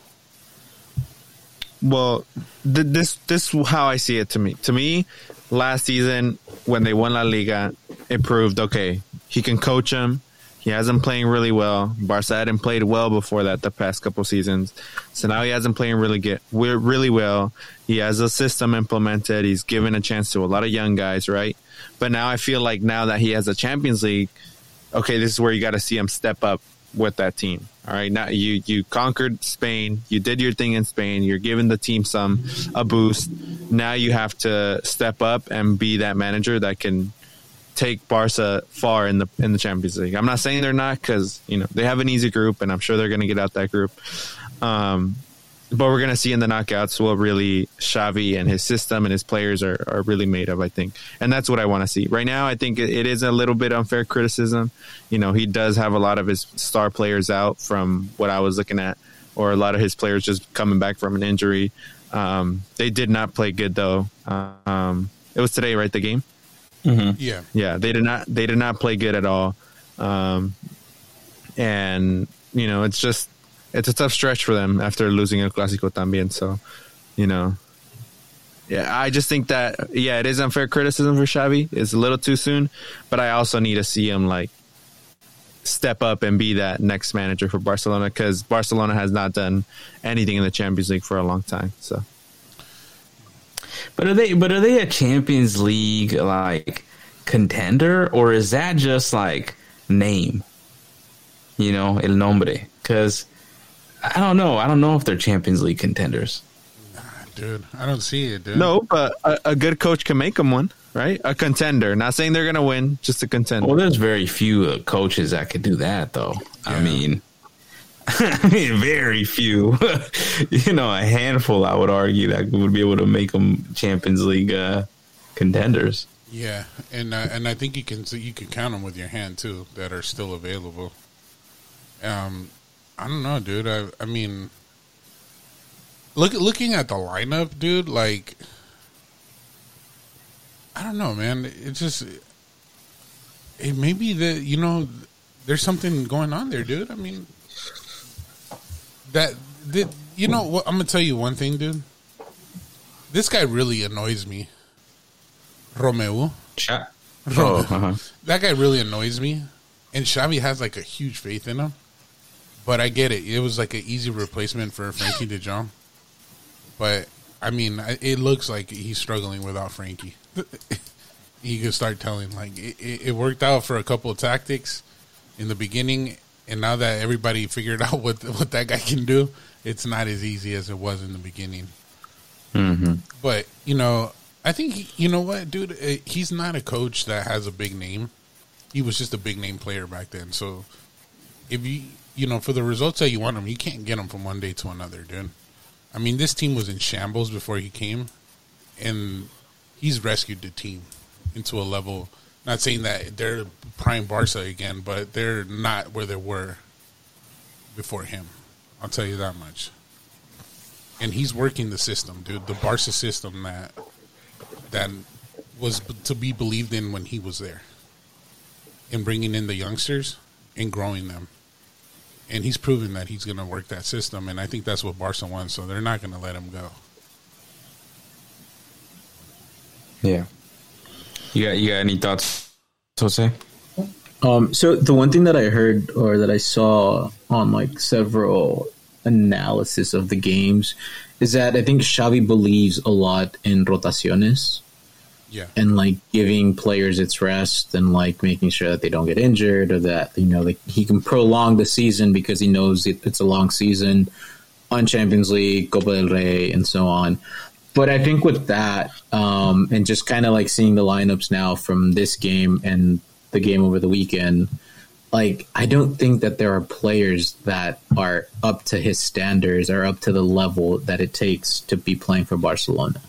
Well, th- this this is how I see it. To me, to me, last season when they won La Liga, it proved okay. He can coach him. He hasn't playing really well. Barca hadn't played well before that the past couple seasons, so now he hasn't playing really get really well. He has a system implemented. He's given a chance to a lot of young guys, right? But now I feel like now that he has a Champions League, okay, this is where you got to see him step up with that team. All right, now you you conquered Spain, you did your thing in Spain, you're giving the team some a boost. Now you have to step up and be that manager that can take Barca far in the in the Champions League. I'm not saying they're not because you know they have an easy group, and I'm sure they're going to get out that group. Um, but we're going to see in the knockouts what really Xavi and his system and his players are, are really made of, I think. And that's what I want to see. Right now, I think it, it is a little bit unfair criticism. You know, he does have a lot of his star players out from what I was looking at, or a lot of his players just coming back from an injury. Um, they did not play good, though. Um, it was today, right? The game? Yeah, Yeah, they did not. They did not play good at all. Um, and you know, it's just it's a tough stretch for them after losing El Clásico también. So, you know, yeah, I just think that yeah, it is unfair criticism for Xavi. It's a little too soon, but I also need to see him like step up and be that next manager for Barcelona because Barcelona has not done anything in the Champions League for a long time. So. But are they? But are they a Champions League like contender, or is that just like name? You know, el nombre. Because I don't know. I don't know if they're Champions League contenders. dude, I don't see it, dude. No, but a, a good coach can make them one, right? A contender. Not saying they're going to win, just a contender. Well, there's very few uh, coaches that could do that, though. I mean, I mean, very few. you know, a handful. I would argue that would be able to make them Champions League uh, contenders. Yeah, and uh, and I think you can you can count them with your hand too that are still available. Um, I don't know, dude. I I mean, look looking at the lineup, dude. Like, I don't know, man. It just it maybe the you know there's something going on there, dude. I mean, that did you know what? I'm gonna tell you one thing, dude. This guy really annoys me. Romeo. Chat. Romeo. Oh, uh-huh. That guy really annoys me. And Xavi has like a huge faith in him. But I get it. It was like an easy replacement for Frenkie de Jong. But I mean, it looks like he's struggling without Frenkie. you can start telling like it, it, worked out for a couple of tactics, in the beginning, and now that everybody figured out what what that guy can do, it's not as easy as it was in the beginning. Mm-hmm. But you know, I think you know what, dude. uh, He's not a coach that has a big name. He was just a big name player back then. So if you you know for the results that you want him, you can't get him from one day to another, dude. I mean, this team was in shambles before he came, and he's rescued the team into a level. Not saying that they're prime Barca again, but they're not where they were before him. I'll tell you that much. And he's working the system, dude. The Barca system that that was to be believed in when he was there, and bringing in the youngsters and growing them. And he's proven that he's going to work that system, and I think that's what Barca wants. So they're not going to let him go. Yeah. You got you got any thoughts, Jose? Um, so the one thing that I heard or that I saw on like several analysis of the games is that I think Xavi believes a lot in rotaciones Yeah, and like giving players its rest and like making sure that they don't get injured or that you know like he can prolong the season because he knows it, it's a long season on Champions League, Copa del Rey, and so on. But I think with that, um, and just kind of like seeing the lineups now from this game and the game over the weekend, like I don't think that there are players that are up to his standards or up to the level that it takes to be playing for Barcelona.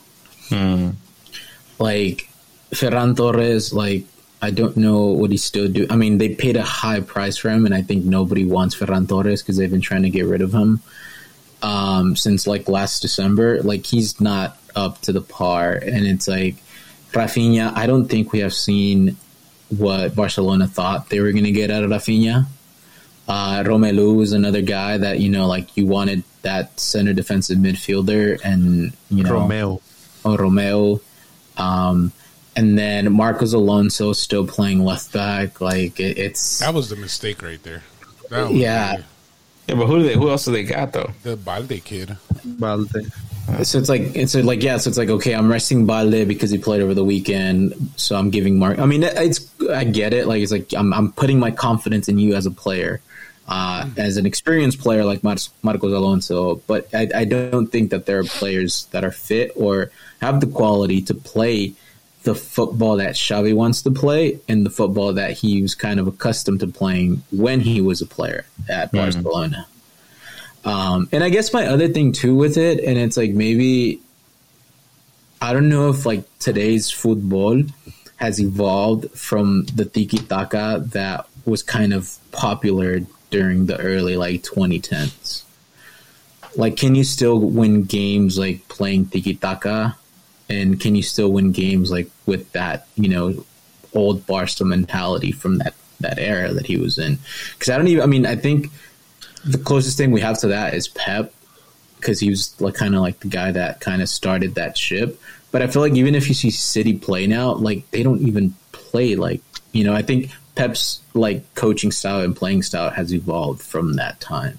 Like Ferran Torres, like I don't know what he's still doing. I mean, they paid a high price for him, and I think nobody wants Ferran Torres because they've been trying to get rid of him um, since like last December. Like he's not up to the par, and it's like Rafinha. I don't think we have seen what Barcelona thought they were going to get out of Rafinha. Uh, Romeu is another guy that you know, like you wanted that center defensive midfielder, and you know, Romeo. oh, Romeo. Um, and then Marcos Alonso still playing left back. Like it, it's that was the mistake right there. That was Yeah. the, Yeah, but who do they? Who else do they got though? the Balde kid. Balde. so it's like it's like yeah. So it's like okay, I'm resting Balde because he played over the weekend. So I'm giving Mark. I mean, it's I get it. Like it's like I'm I'm putting my confidence in you as a player. Uh, as an experienced player like Mar- Marcos Alonso, but I, I don't think that there are players that are fit or have the quality to play the football that Xavi wants to play and the football that he was kind of accustomed to playing when he was a player at Barcelona. Um, and I guess my other thing too with it, and it's like maybe I don't know if like today's football has evolved from the tiki taka that was kind of popular during the early like 2010s. Like, can you still win games like playing tiki taka? And can you still win games like with that, you know, old Barca mentality from that that era that he was in? Because I don't even. I mean, I think the closest thing we have to that is Pep, because he was like kind of like the guy that kind of started that ship. But I feel like even if you see City play now, like they don't even play like you know. I think Pep's like coaching style and playing style has evolved from that time.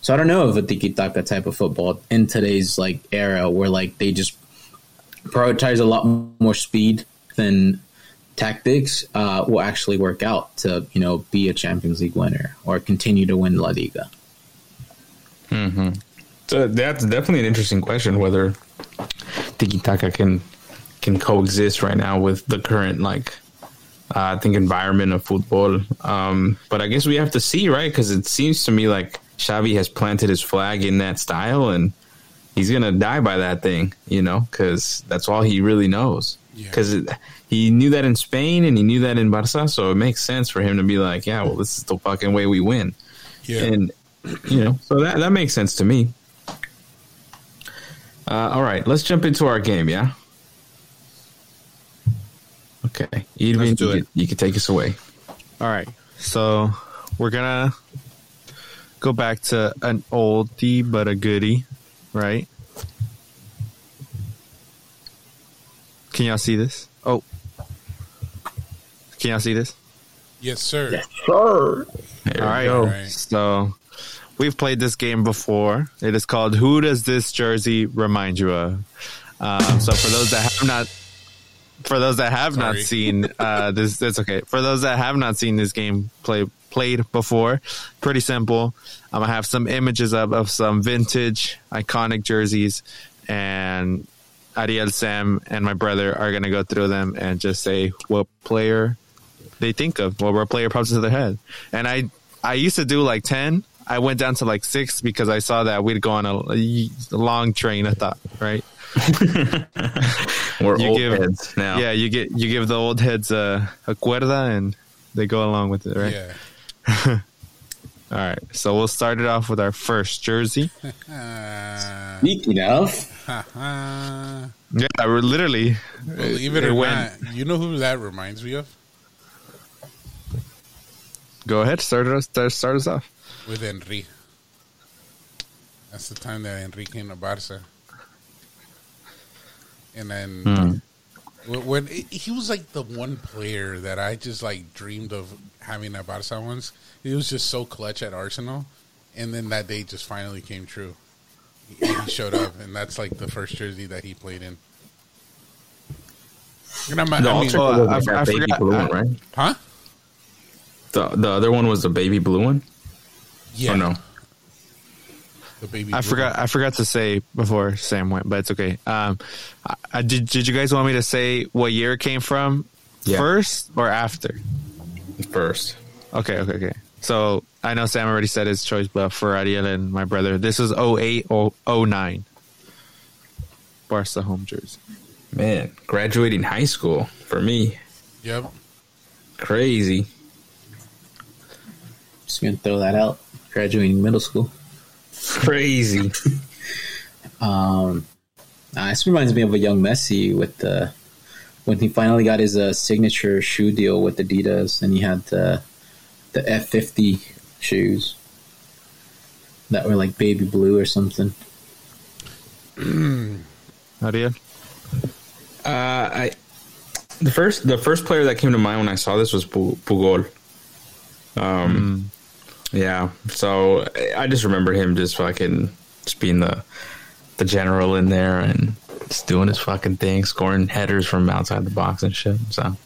So I don't know if a tiki taka type of football in today's like era where like they just prioritize a lot more speed than tactics uh, will actually work out to you know be a Champions League winner or continue to win La Liga. So that's definitely an interesting question whether tiki taka can can coexist right now with the current like I think environment of football. Um, but I guess we have to see, right? Because it seems to me like Xavi has planted his flag in that style, and he's gonna die by that thing, you know, because that's all he really knows. Yeah. Because he knew that in Spain and he knew that in Barca, so it makes sense for him to be like, yeah, well, this is the fucking way we win. Yeah, And you know, so that that makes sense to me. Uh, all right, let's jump into our game. Yeah. Okay, Edwin, Let's do you, it. Can, you can take us away. All right. So we're gonna go back to an oldie but a goodie, right? Can y'all see this? Oh. Can y'all see this? yes, sir. Sure. There All we right. go. Right. So we've played this game before. It is called Who Does This Jersey Remind You of? Um, so for those that have not for those that have not seen uh, this, that's okay. For those that have not seen this game play played before. Pretty simple. I'm gonna have some images of, of some vintage iconic jerseys, and Ariel, Sam, and my brother are gonna go through them and just say what player they think of, what player pops into their head. And I I used to do like ten. I went down to like six because I saw that we'd go on a, a long train I thought, right? We're You old give- heads now. Yeah, you get you give the old heads a, a cuerda and they go along with it, right? Yeah. All right. So we'll start it off with our first jersey. Uh, Speaking of, Yeah, we're literally believe it it or went- not, you know who that reminds me of? Go ahead, start us start, start us off. With Henry. That's the time that Henry came to Barca. And then hmm. when, when he was like the one player that I just like dreamed of having at Barca once. He was just so clutch at Arsenal, and then that day just finally came true. He, he showed up, and that's like the first jersey that he played in. And I'm, The oh, I mean, alter oh, was I- I forgot- blue I- right? huh? The the other one was the baby blue one. Yeah, Oh no, the baby. I blue forgot I forgot to say before Sam went, but it's okay. Um, I, I, did did you guys want me to say what year it came from Yeah. first or after? first. Okay, okay, okay. So I know Sam already said his choice, but for Ariel and my brother, this was 08 or 09. Barca home jersey. Man, graduating high school for me, Yep. crazy. Just gonna throw that out. Graduating middle school. Crazy. Um, uh, this reminds me of a young Messi with the when he finally got his uh, signature shoe deal with Adidas, and he had the the F fifty shoes that were like baby blue or something. Ariel? Uh, I the first the first player that came to mind when I saw this was Pu- Puyol. Um, yeah. So I just remember him just fucking just being the the general in there and just doing his fucking thing, scoring headers from outside the box and shit. So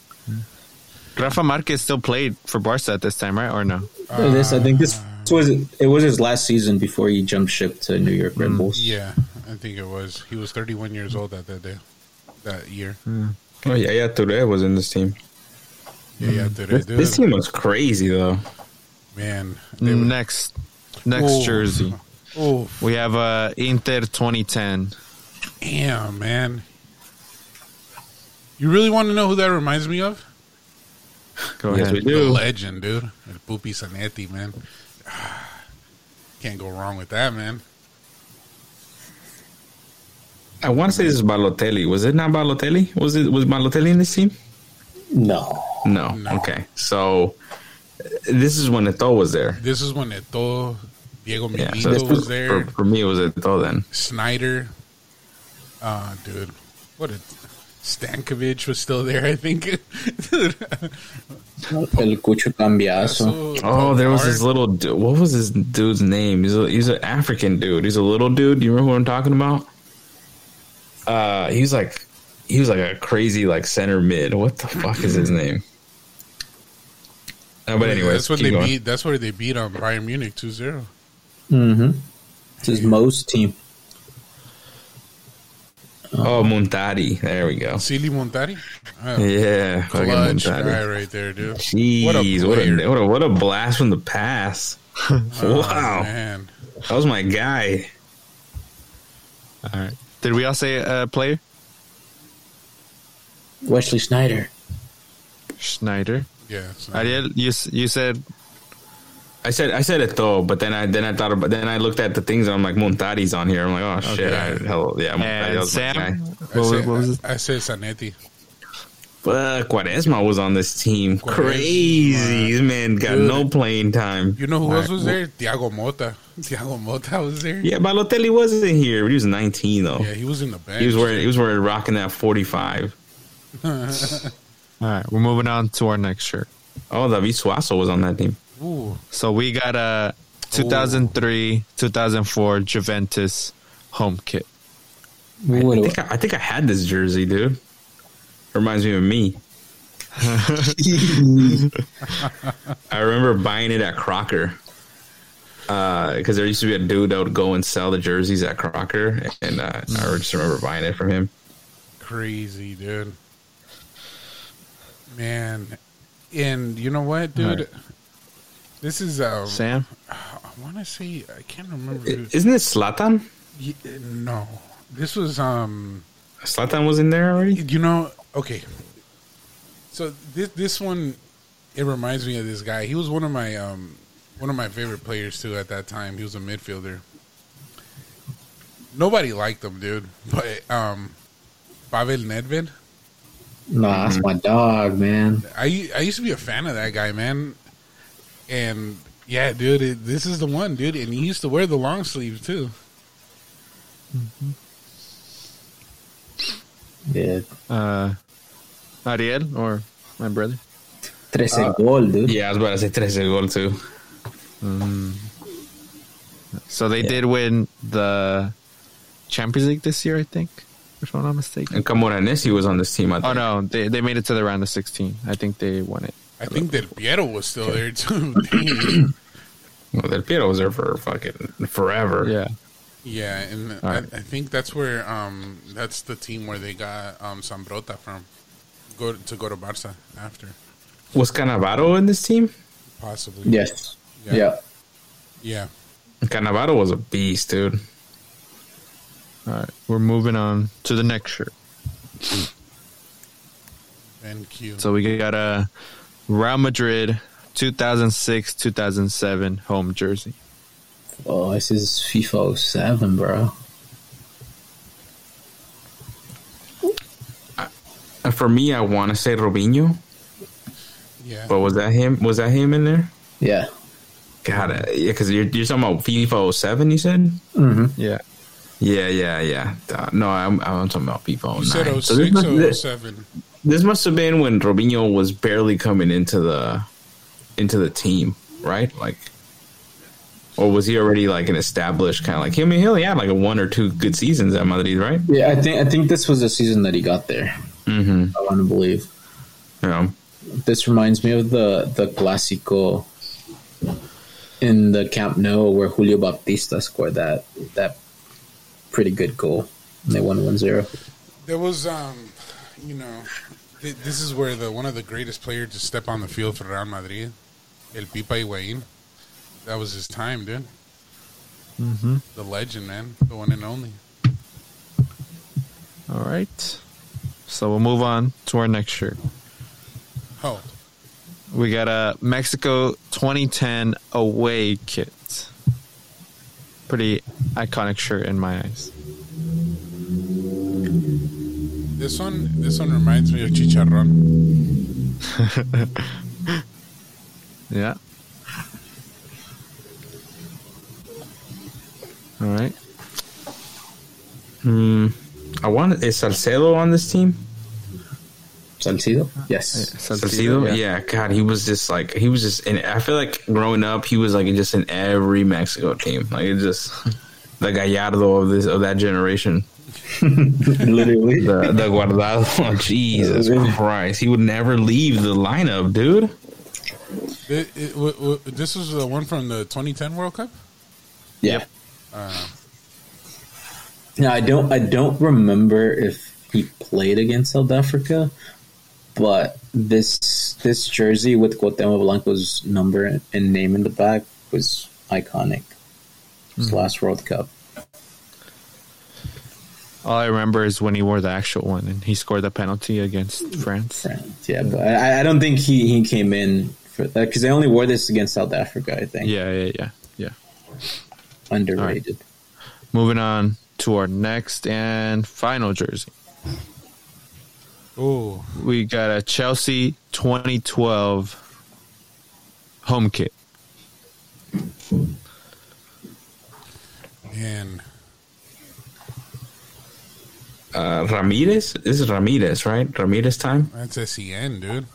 Rafa Marquez still played for Barca at this time, right? Or no? this I think this was it was his last season before he jumped ship to New York Red mm, Bulls. Yeah, I think it was. He was 31 years old at that day, that year. Mm. oh yeah, yeah, Touré was in this team. Yeah, yeah, dude, This, this team was crazy though. Man. They Next next Oh. jersey. oh, We have uh, Inter 2010. damn, man. You really want to know who that reminds me of? Go Yes, ahead. we The do. legend, dude. El Pupi Zanetti, man. Can't go wrong with that, man. I want to say this is Balotelli. Was it not Balotelli? Was it was Balotelli in this team? No, No. No. Okay. So this is when Eto'o was there. This is when Eto, Diego Yeah. So this was there. For, for me, it was Eto'o then. Sneijder. Uh, dude. What a. Stankovic was still there, I think. El Cucho Cambiasso. Oh, there was this little. du- What was this dude's name? He's a, he's an African dude. He's a little dude. Do you remember who I'm talking about? Uh, he's like he was like a crazy like center mid. What the fuck is his name? Uh, but anyway, that's what they going. beat. That's where they beat on Bayern Munich 2-0. Mm-hmm. It's his most team. Oh, Muntari. There we go. Sulley Muntari. Oh, Yeah, clutch Muntari. guy right there, dude. Jeez, what a, player. what a what a blast from the past. Oh, wow, man. that was my guy. All right. Did we all say uh, player? Wesley Sneijder. Sneijder. Yeah. it's not- Ariel, you you said I said I said it though, but then I then I thought about then I looked at the things and I'm like Muntari's on here. I'm like, oh shit, I, hell yeah, Muntari, and was my Sam. guy. I What, said, what was it? I, I said Zanetti. Fuck, Quaresma was on this team. Quaresma. Crazy, this man got Dude. no playing time. You know who else was there? Thiago Motta. Thiago Motta was there. Yeah, Balotelli wasn't here, but he was 19 though. Yeah, he was in the bench. he was wearing he was wearing rocking that 45. All right, we're moving on to our next shirt. Oh, David Suazo was on that team. Ooh, So we got a 2003, 2004 Juventus home kit. I What- think I, I think I had this jersey, dude. Reminds me of me. I remember buying it at Crocker. Because there used to be a dude that would go and sell the jerseys at Crocker, and uh, I just remember buying it from him. Crazy, dude. Man, and you know what, dude? Alright. This is um. Sam? I want to say I can't remember. Isn't it Zlatan? Ye- no, this was um. Zlatan was in there already. You know, okay. So this this one, it reminds me of this guy. He was one of my um one of my favorite players too at that time. He was a midfielder. Nobody liked him, dude. But um, Pavel Nedved. Nah, that's mm-hmm. my dog, man. I I used to be a fan of that guy, man. And yeah, dude, it, this is the one, dude. And he used to wear the long sleeves too. Mm-hmm. Yeah. Uh, Ariel or my brother? Trece uh, gol, dude. Yeah, I was about to say 13 goal too. Mm-hmm. So they did win the Champions League this year, I think, if I'm not mistaken. And Camoranesi was on this team. I think. Oh no, they they made it to the round of 16. I think they won it. I think that Piero was still there too. Dang. Well, Del Piero was there for fucking forever. Yeah. Yeah, and I, right. I think that's where um that's the team where they got um Zambrotta from. Go to go to Barca after Was Cannavaro in this team? possibly. Yes. Yeah. Yeah. Yeah. Cannavaro was a beast, dude. All right, we're moving on to the next shirt. And Q. So we got a Real Madrid 2006-2007 home jersey. Oh, this is FIFA 07, bro. And for me, I want to say Robinho, yeah. but was that him? Was that him in there? Yeah. God, uh, yeah, because you're, you're talking about FIFA 07, you said? Yeah. Yeah, yeah, yeah. Uh, no, I'm, I'm talking about FIFA 09. you said So this, must, or this, 07? this must have been when Robinho was barely coming into the into the team, right? Like, or was he already like an established kind of like? I mean, he only had like a one or two good seasons at Madrid, right? Yeah, I think I think this was the season that he got there. Mm-hmm. I want to believe. You know, This reminds me of the the Clásico in the Camp Nou where Julio Baptista scored that that pretty good goal. And they won 1-0. There was um, you know, th- this is where the one of the greatest players to step on the field for Real Madrid, El Pipa Higuaín. That was his time, dude. Mm-hmm. The legend, man, the one and only. All right. So we'll move on to our next shirt. Oh, We got a Mexico 2010 away kit. Pretty iconic shirt in my eyes. this one, this one reminds me of Chicharron. Yeah. All right. Hmm. I want is Salcido on this team? Salcido? Yes. Salcido, yeah. God, he was just like he was just. In, I feel like growing up, he was like just in every Mexico team. Like it just the Gallardo of this of that generation. Literally. The the Guardado. Oh, Jesus Christ, he would never leave the lineup, dude. It, it, w- w- this was the one from the 2010 World Cup. Yeah. Uh, Now I don't I don't remember if he played against South Africa, but this this jersey with Cuauhtemoc Blanco's number and name in the back was iconic. His hmm. last World Cup. All I remember is when he wore the actual one and he scored the penalty against France. France. Yeah, but I, I don't think he, he came in for uh, that because they only wore this against South Africa. I think Yeah, yeah, yeah, yeah. underrated. Moving on to our next and final jersey. Oh, We got a Chelsea 2012 home kit. man. Uh, Ramirez. This is Ramirez, right? Ramirez time, That's SCN, dude.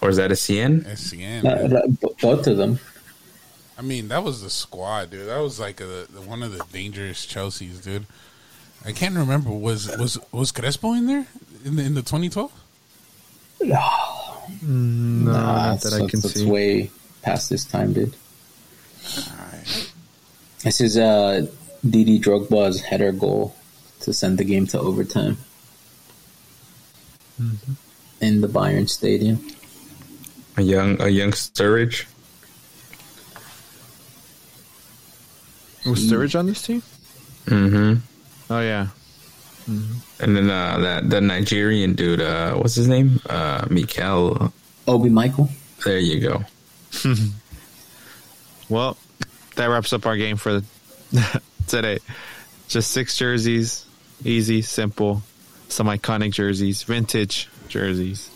or is that a CN? SCN. Uh, dude. b- both of them. I mean, that was the squad, dude. That was like a, the, one of the dangerous Chelsea's, dude. I can't remember. Was was was Crespo in there in the in the 2012? No, Nah, not that I can that's see. way past this time, dude. Alright. This is uh, Didi Drogba's header goal to send the game to overtime Mm-hmm. in the Bayern Stadium. A young a young Sturridge. Was Sturridge on this team? Mm-hmm. Oh yeah. And then uh, that the Nigerian dude, uh, what's his name? Uh, Mikel. Obi Mikel. There you go. Well, that wraps up our game for today. Just six jerseys, easy, simple, some iconic jerseys, vintage jerseys.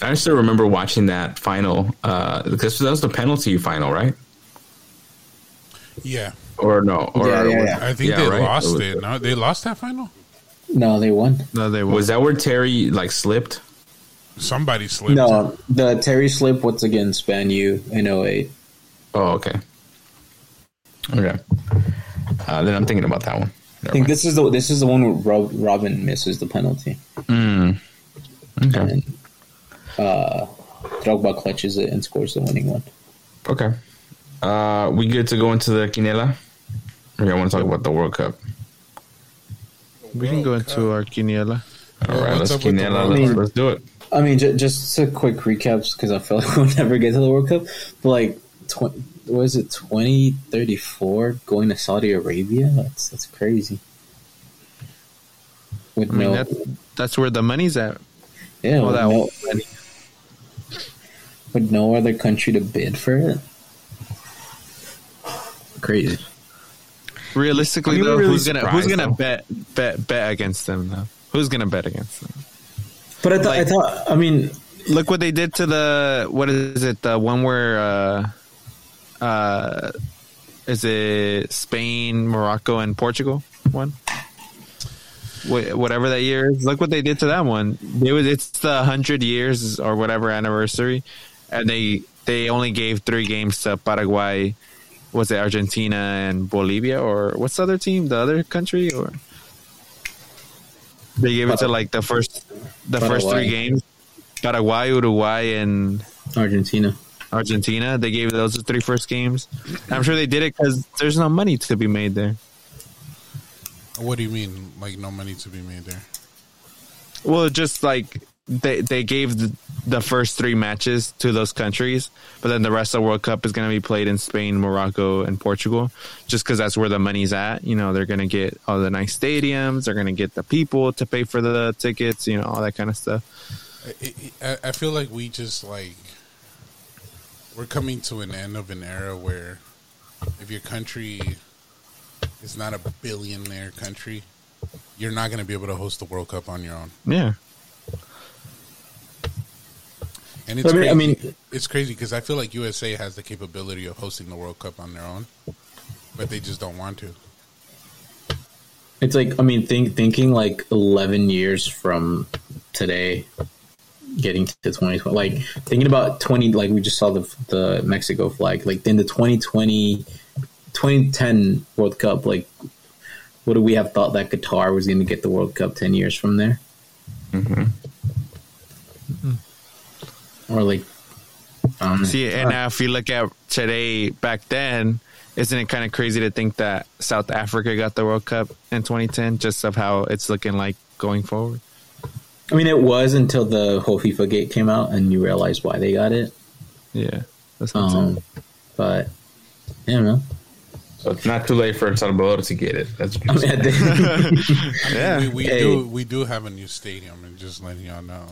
I still remember watching that final uh, because that was the penalty final, right? Yeah, Or no? Or Yeah, yeah, yeah. I think Yeah, they right. lost It it. No, they lost that final. No, they won. No, they won't. Was that where Terry like slipped? Somebody slipped. No, the Terry slip once again span you in 08. Oh, okay. Okay. Uh, then I'm thinking about that one. I think this is the this is the one where Rob, Robben misses the penalty Mm. Okay. and uh, Drogba clutches it and scores the winning one. Okay. Uh, we good to go into the quiniela? Or I want to talk about the World Cup. we can go into our quiniela. All Yeah, right, what's let's up with the quiniela. Let's, Cup? let's do it. I mean, j- just a quick recaps because I feel like we'll never get to the World Cup. But like, tw- what is it, twenty thirty four going to Saudi Arabia? That's that's crazy. With I mean, no, that's that's where the money's at. yeah, All that no, money. with no other country to bid for it. Crazy. Realistically, I mean, though, really who's gonna who's gonna though. bet bet bet against them though? Who's gonna bet against them? But I thought, I thought, I mean, Look what they did to the what is it? The one where uh, uh, is it Spain, Morocco, and Portugal one? Wh- Whatever that year is, look what they did to that one. It was it's the hundred years or whatever anniversary, and they they only gave three games to Paraguay. Was it Argentina and Bolivia or what's the other team? The other country or they gave it to like the first the first Paraguay. three games. Paraguay, Uruguay, and Argentina. Argentina. They gave those the three first games. I'm sure they did it because there's no money to be made there. What do you mean? Like no money to be made there? Well, just like they they gave the, the first three matches to those countries, but then the rest of the World Cup is going to be played in Spain, Morocco, and Portugal, just because that's where the money's at. You know, they're going to get all the nice stadiums, they're going to get the people to pay for the tickets, you know, all that kind of stuff. I, I, I feel like we just like we're coming to an end of an era where if your country is not a billionaire country, you're not going to be able to host the World Cup on your own. Yeah, And it's I mean- crazy. I mean- it's crazy because I feel like USA has the capability of hosting the World Cup on their own, but they just don't want to. It's like I mean, think thinking like eleven years from today, getting to twenty twenty. Like thinking about twenty. Like we just saw the the Mexico flag. Like in the 2020, 2010 World Cup. Like would we have thought that Qatar was going to get the World Cup ten years from there? Mm-hmm. Hmm. Or like, um, See, and now if you look at today, back then, isn't it kind of crazy to think that South Africa got the World Cup in 2010, just of how it's looking like going forward? I mean, it was until the whole FIFA gate came out and you realized why they got it. Yeah, that's what I'm Um, saying. but I don't know. So it's not too late for El Salvador to get it. That's what I you're mean, saying. I think- Yeah, We, we Hey. do we do have a new stadium, and just letting y'all know,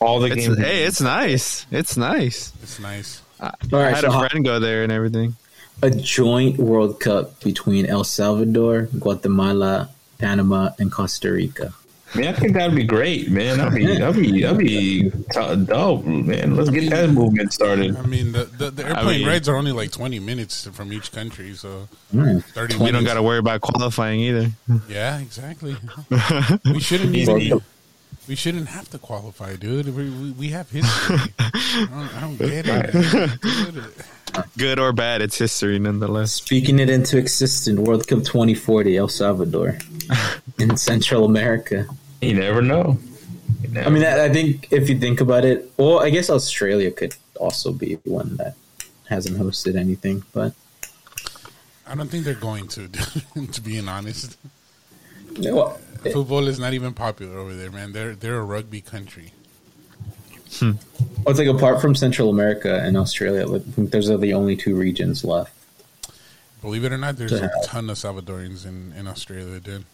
all the it's, games. hey, it's nice. It's nice. it's nice. All I had so a friend go there and everything. a joint World Cup between El Salvador, Guatemala, Panama, and Costa Rica. Man, I think that'd be great, man. That'd be that'd be that'd be t- dope, man. Let's get that movement started. I mean, the the, the airplane mean- rides are only like twenty minutes from each country, so Hmm. thirty. You minutes. don't got to worry about qualifying either. Yeah, exactly. we shouldn't even. We shouldn't have to qualify, dude. We, we, we have history. I, don't, I don't get it. Good or bad, it's history nonetheless. Speaking it into existence, World Cup 2040, El Salvador, in Central America. You never know. I mean, I I think if you think about it, well, I guess Australia could also be one that hasn't hosted anything, but I don't think they're going to. to being honest, well, football is not even popular over there, man. They're they're a rugby country. Hmm. well, it's like apart from Central America and Australia, I think those are the only two regions left. Believe it or not, there's To a have. ton of Salvadorians in in Australia, dude.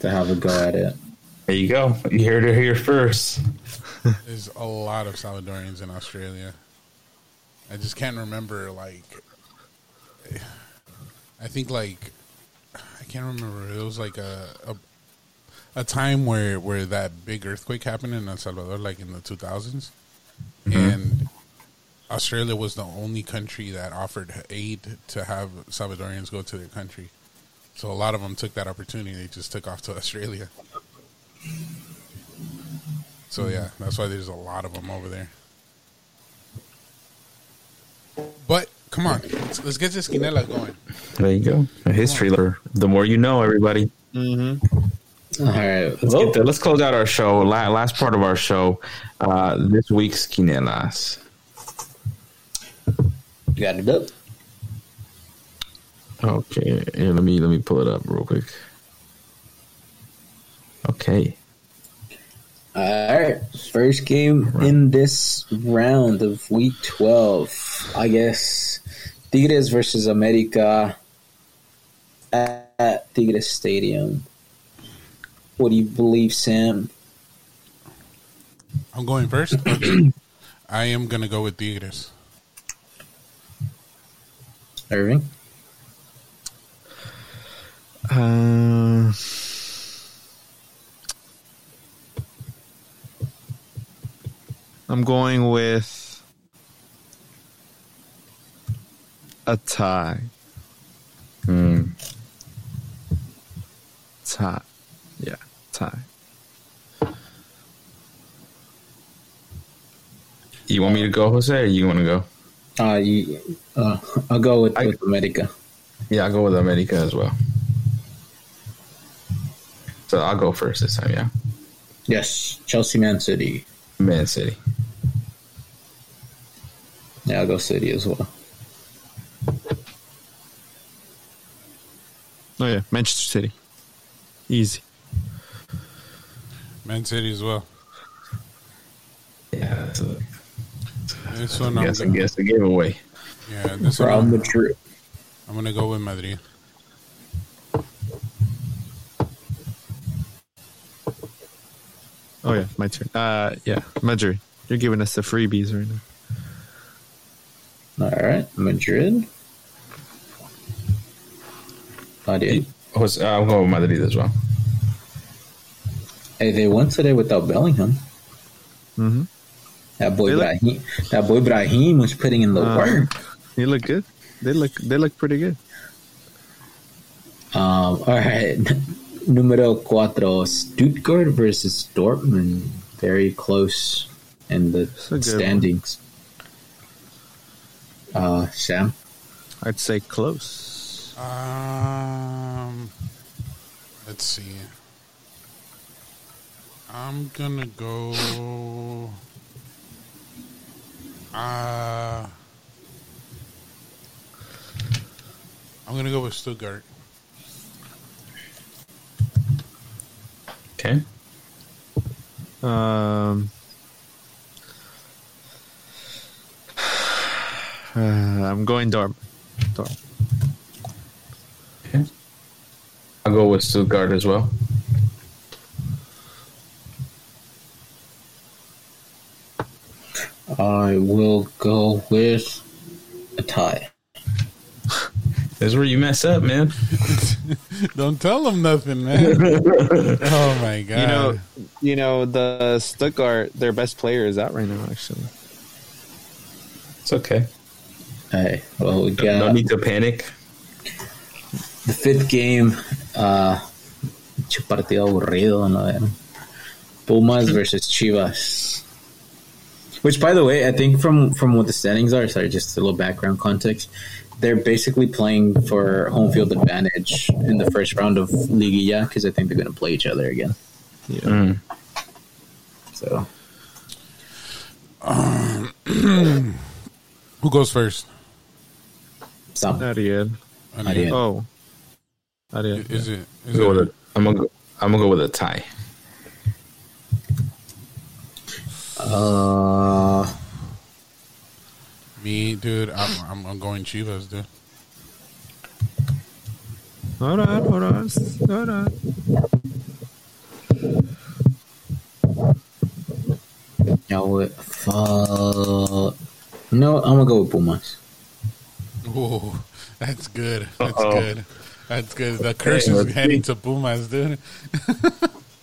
to have a go at it. There you go. You heard it here first. There's a lot of Salvadorians in Australia. I just can't remember like. I think like I can't remember. It was like a a, a time where where that big earthquake happened in El Salvador, like in the 2000s, mm-hmm. and Australia was the only country that offered aid to have Salvadorians go to their country. So a lot of them took that opportunity. They just took off to Australia. So yeah, that's why there's a lot of them over there. But come on, let's, let's get this quiniela going. There you go. A history. letter. The more you know, everybody. All right, Let's, get the, let's close out our show. La- last part of our show. Uh, this week's quinielas. You got it up. Okay, here, let me let me pull it up real quick. Okay. All right, first game in this round of week twelve. I guess Tigres versus America at, at Tigres Stadium. What do you believe, Sam? I'm going first. I am gonna go with Tigres. Irving? Uh, I'm going with a tie. Hmm. Tie. Yeah, tie. You want me to go, Jose, or you want to go? Uh, you, uh, I'll go with, I- with America. Yeah, I'll go with America as well. So I'll go first this time, yeah. Yes, Chelsea Man City. Man City. Yeah, I'll go City as well. Oh yeah, Manchester City. Easy. Man City as well. Yeah, that's a, This one, I I'm, guess, I gonna, guess a giveaway. yeah, this Real one, I'm, Madrid. I'm gonna go with Madrid. Oh yeah, my turn. Uh, yeah, Madrid. You're giving us the freebies right now. All right, Madrid. I did. Jose, uh, I'm going with Madrid as well. Hey, they won today without Bellingham. Mm-hmm. That boy look- Brahim. That boy Brahim was putting in the Uh, work. You look good. They look. They look pretty good. Um, all right, numero cuatro, Stuttgart versus Dortmund. Very close in the a good one. standings. Uh, Sam. I'd say close. Um, let's see. I'm gonna go. Uh, I'm gonna go with Stuttgart. Okay. Um, uh, I'm going Dortmund. Dortmund. Okay. I'll go with Stuttgart as well. I will go with a tie. That's where you mess up, man. Don't tell them nothing, man. oh my god! You know, you know the Stuttgart. Their best player is out right now. Actually, It's okay. Hey, well, we No- got No need to panic. The fifth game. Uh, mucho partido aburrido, no. Pumas versus Chivas. Which, by the way, I think from from what the standings are. Sorry, just a little background context. They're basically playing for home field advantage in the first round of Liguilla because I think they're going to play each other again. yeah. Mm. So Who goes first? some Ariel. Ariel. Oh. Ariel. Is it? Is Go with it a, I'm gonna go, I'm gonna go with a tie. Uh, me, dude? I'm, I'm, I'm going Chivas, dude. Hold on, hold on, hold on. y'all would. Uh, no, I'm gonna go with Pumas. Ooh, that's good. That's Uh-oh. good. That's good. The curse Hey, is heading to Pumas, dude.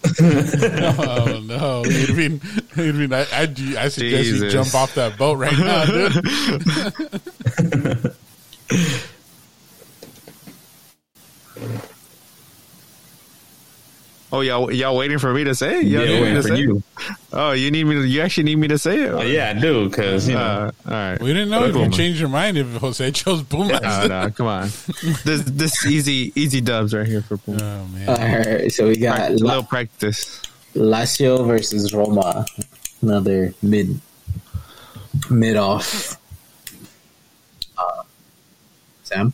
oh no, Irvin! Irvin, I, I, I suggest you jump off that boat right now, dude. Oh, y'all, y'all waiting for me to say it? Y'all Yeah, waiting to for say you. It? Oh, you need me to, you actually need me to say it? Oh, yeah, I do because you know. Uh, all right. We didn't know you Pumas. change your mind if Jose chose Pumas. No, no, come on. This this easy easy dubs right here for Puma. Oh man, All right, so we got Prac- La- little practice. Lazio versus Roma. Another mid mid off. Uh, Sam,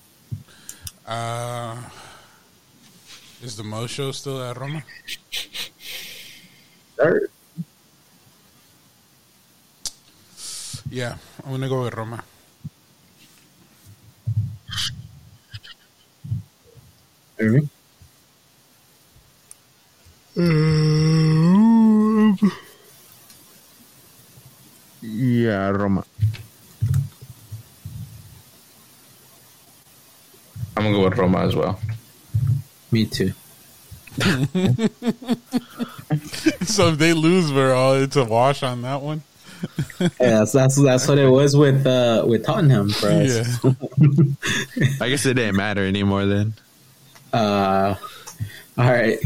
uh, is the Mo show still at Roma? third. Yeah, I'm gonna go with Roma. Irving. Yeah, Roma. I'm gonna go with Roma as well. Me too. so if they lose, we're all it's a wash on that one. Yeah, that's that's that's what it was with uh with Tottenham for us. Yeah. I guess it didn't matter anymore then. Uh, all right.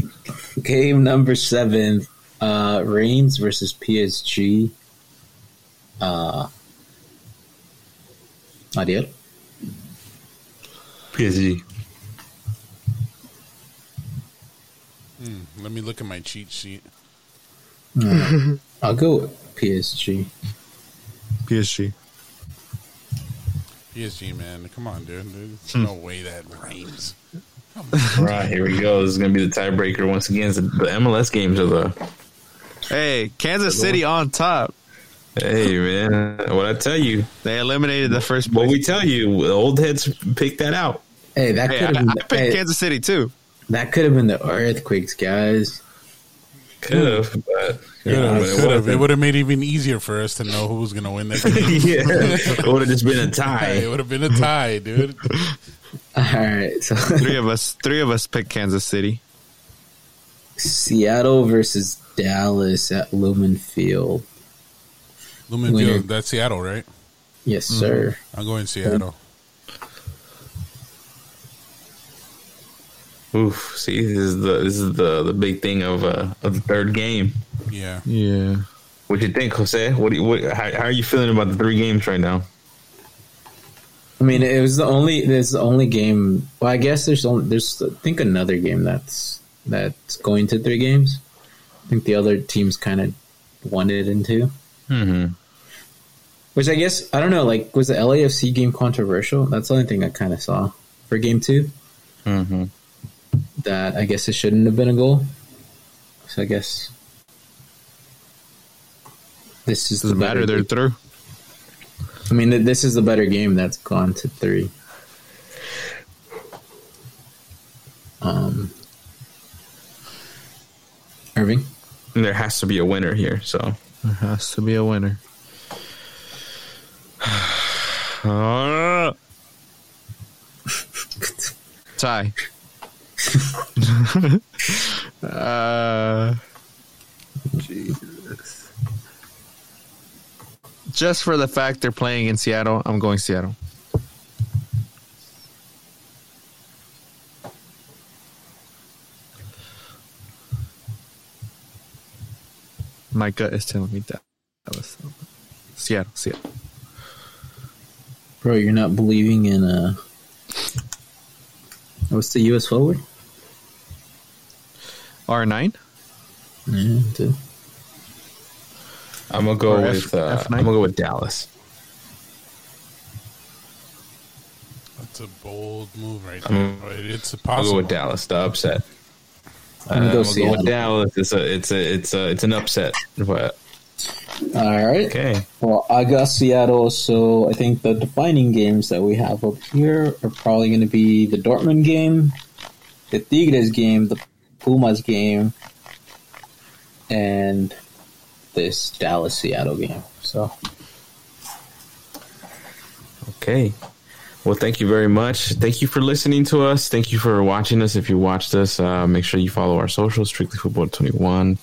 Game number seven. Uh, Rennes versus PSG. Uh, Ariel. PSG. Hmm, let me look at my cheat sheet. I'll go with PSG. PSG. PSG, man, come on, dude. There's hmm. no way that Rennes. All right, here we go. This is gonna be the tiebreaker once again. The the MLS games are the. Hey, Kansas City on top. Hey man, what I tell you, They eliminated the first what we tell you, old heads picked that out. Hey, that Hey, could I, have I been picked hey, Kansas City too. That could have been the earthquakes, guys. Could have, but you Could have, it could have. It wasn't. would have made it even easier for us to know who was going to win that game. yeah, it would have just been a tie. it would have been a tie, dude. All right, so Three of us, three of us picked Kansas City. Seattle versus Dallas at Lumen Field. Lumen Winner. Field, that's Seattle, right? Yes, mm-hmm. sir. I'm going to Seattle. Oof. See, this is the this is the the big thing of uh of the third game. Yeah. Yeah. What you think, Jose? What do you, what? How, how are you feeling about the three games right now? I mean, it was the only. There's the only game. Well, I guess there's only. There's I think another game that's that's going to three games. I think the other teams kind of wanted it into. Mm-hmm. Which I guess I don't know. Like, was the LAFC game controversial? That's the only thing I kind of saw for game two. Mm-hmm. That I guess it shouldn't have been a goal. So I guess this is Doesn't the matter. better They're through. I mean, this is the better game that's gone to three. Um, Irving. There has to be a winner here. So There has to be a winner. Ah. Tie. Uh, Jesus. Just for the fact they're playing in Seattle, I'm going Seattle. My gut is telling me that. that was Seattle, Seattle. Bro, you're not believing in uh what's the US forward? R9? Yeah, dude. I'm gonna go Or with uh, F9? I'm gonna go with Dallas. That's a bold move right I'm- there. but it's I'll possible. go with Dallas. The upset. Uh, I'm gonna I'm go gonna go with Dallas. It's a it's a it's a it's an upset. But All right. okay, Well, I got Seattle, so I think the defining games that we have up here are probably going to be the Dortmund game, the Tigres game, the Pumas game, and this Dallas Seattle game. So, okay. Well, thank you very much. Thank you for listening to us. Thank you for watching us. If you watched us, uh, make sure you follow our socials, Strictly Football Twenty One,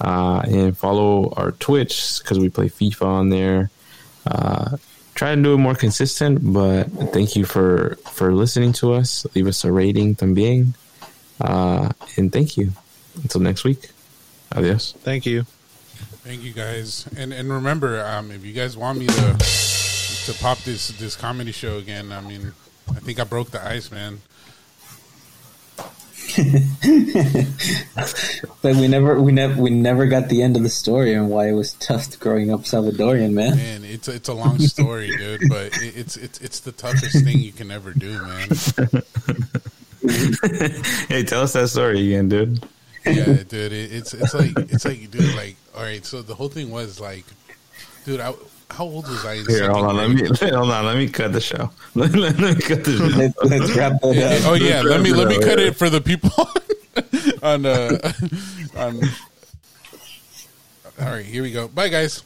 uh, and follow our Twitch because we play FIFA on there. Uh, try to do it more consistent, but thank you for for listening to us. Leave us a rating también, uh, and thank you. Until next week. Adios. Thank you. Thank you guys, and and remember, um, if you guys want me to to pop this this comedy show again, I mean, I think I broke the ice, man. but we never, we never, we never got the end of the story and why it was tough growing up Salvadorian, man. Man, it's it's a long story, dude, but it, it's it's it's the toughest thing you can ever do, man. Hey, tell us that story again, dude. Yeah, dude, it, it's it's like it's like, dude, like, all right. So the whole thing was like, dude, I, how old was I? Here, hold on. Let me hold on. Let me cut the show. Let, let me cut the show. Let, let's wrap it up. oh yeah, let me let me Yeah. cut it for the people on uh on. All right, here we go. Bye, guys.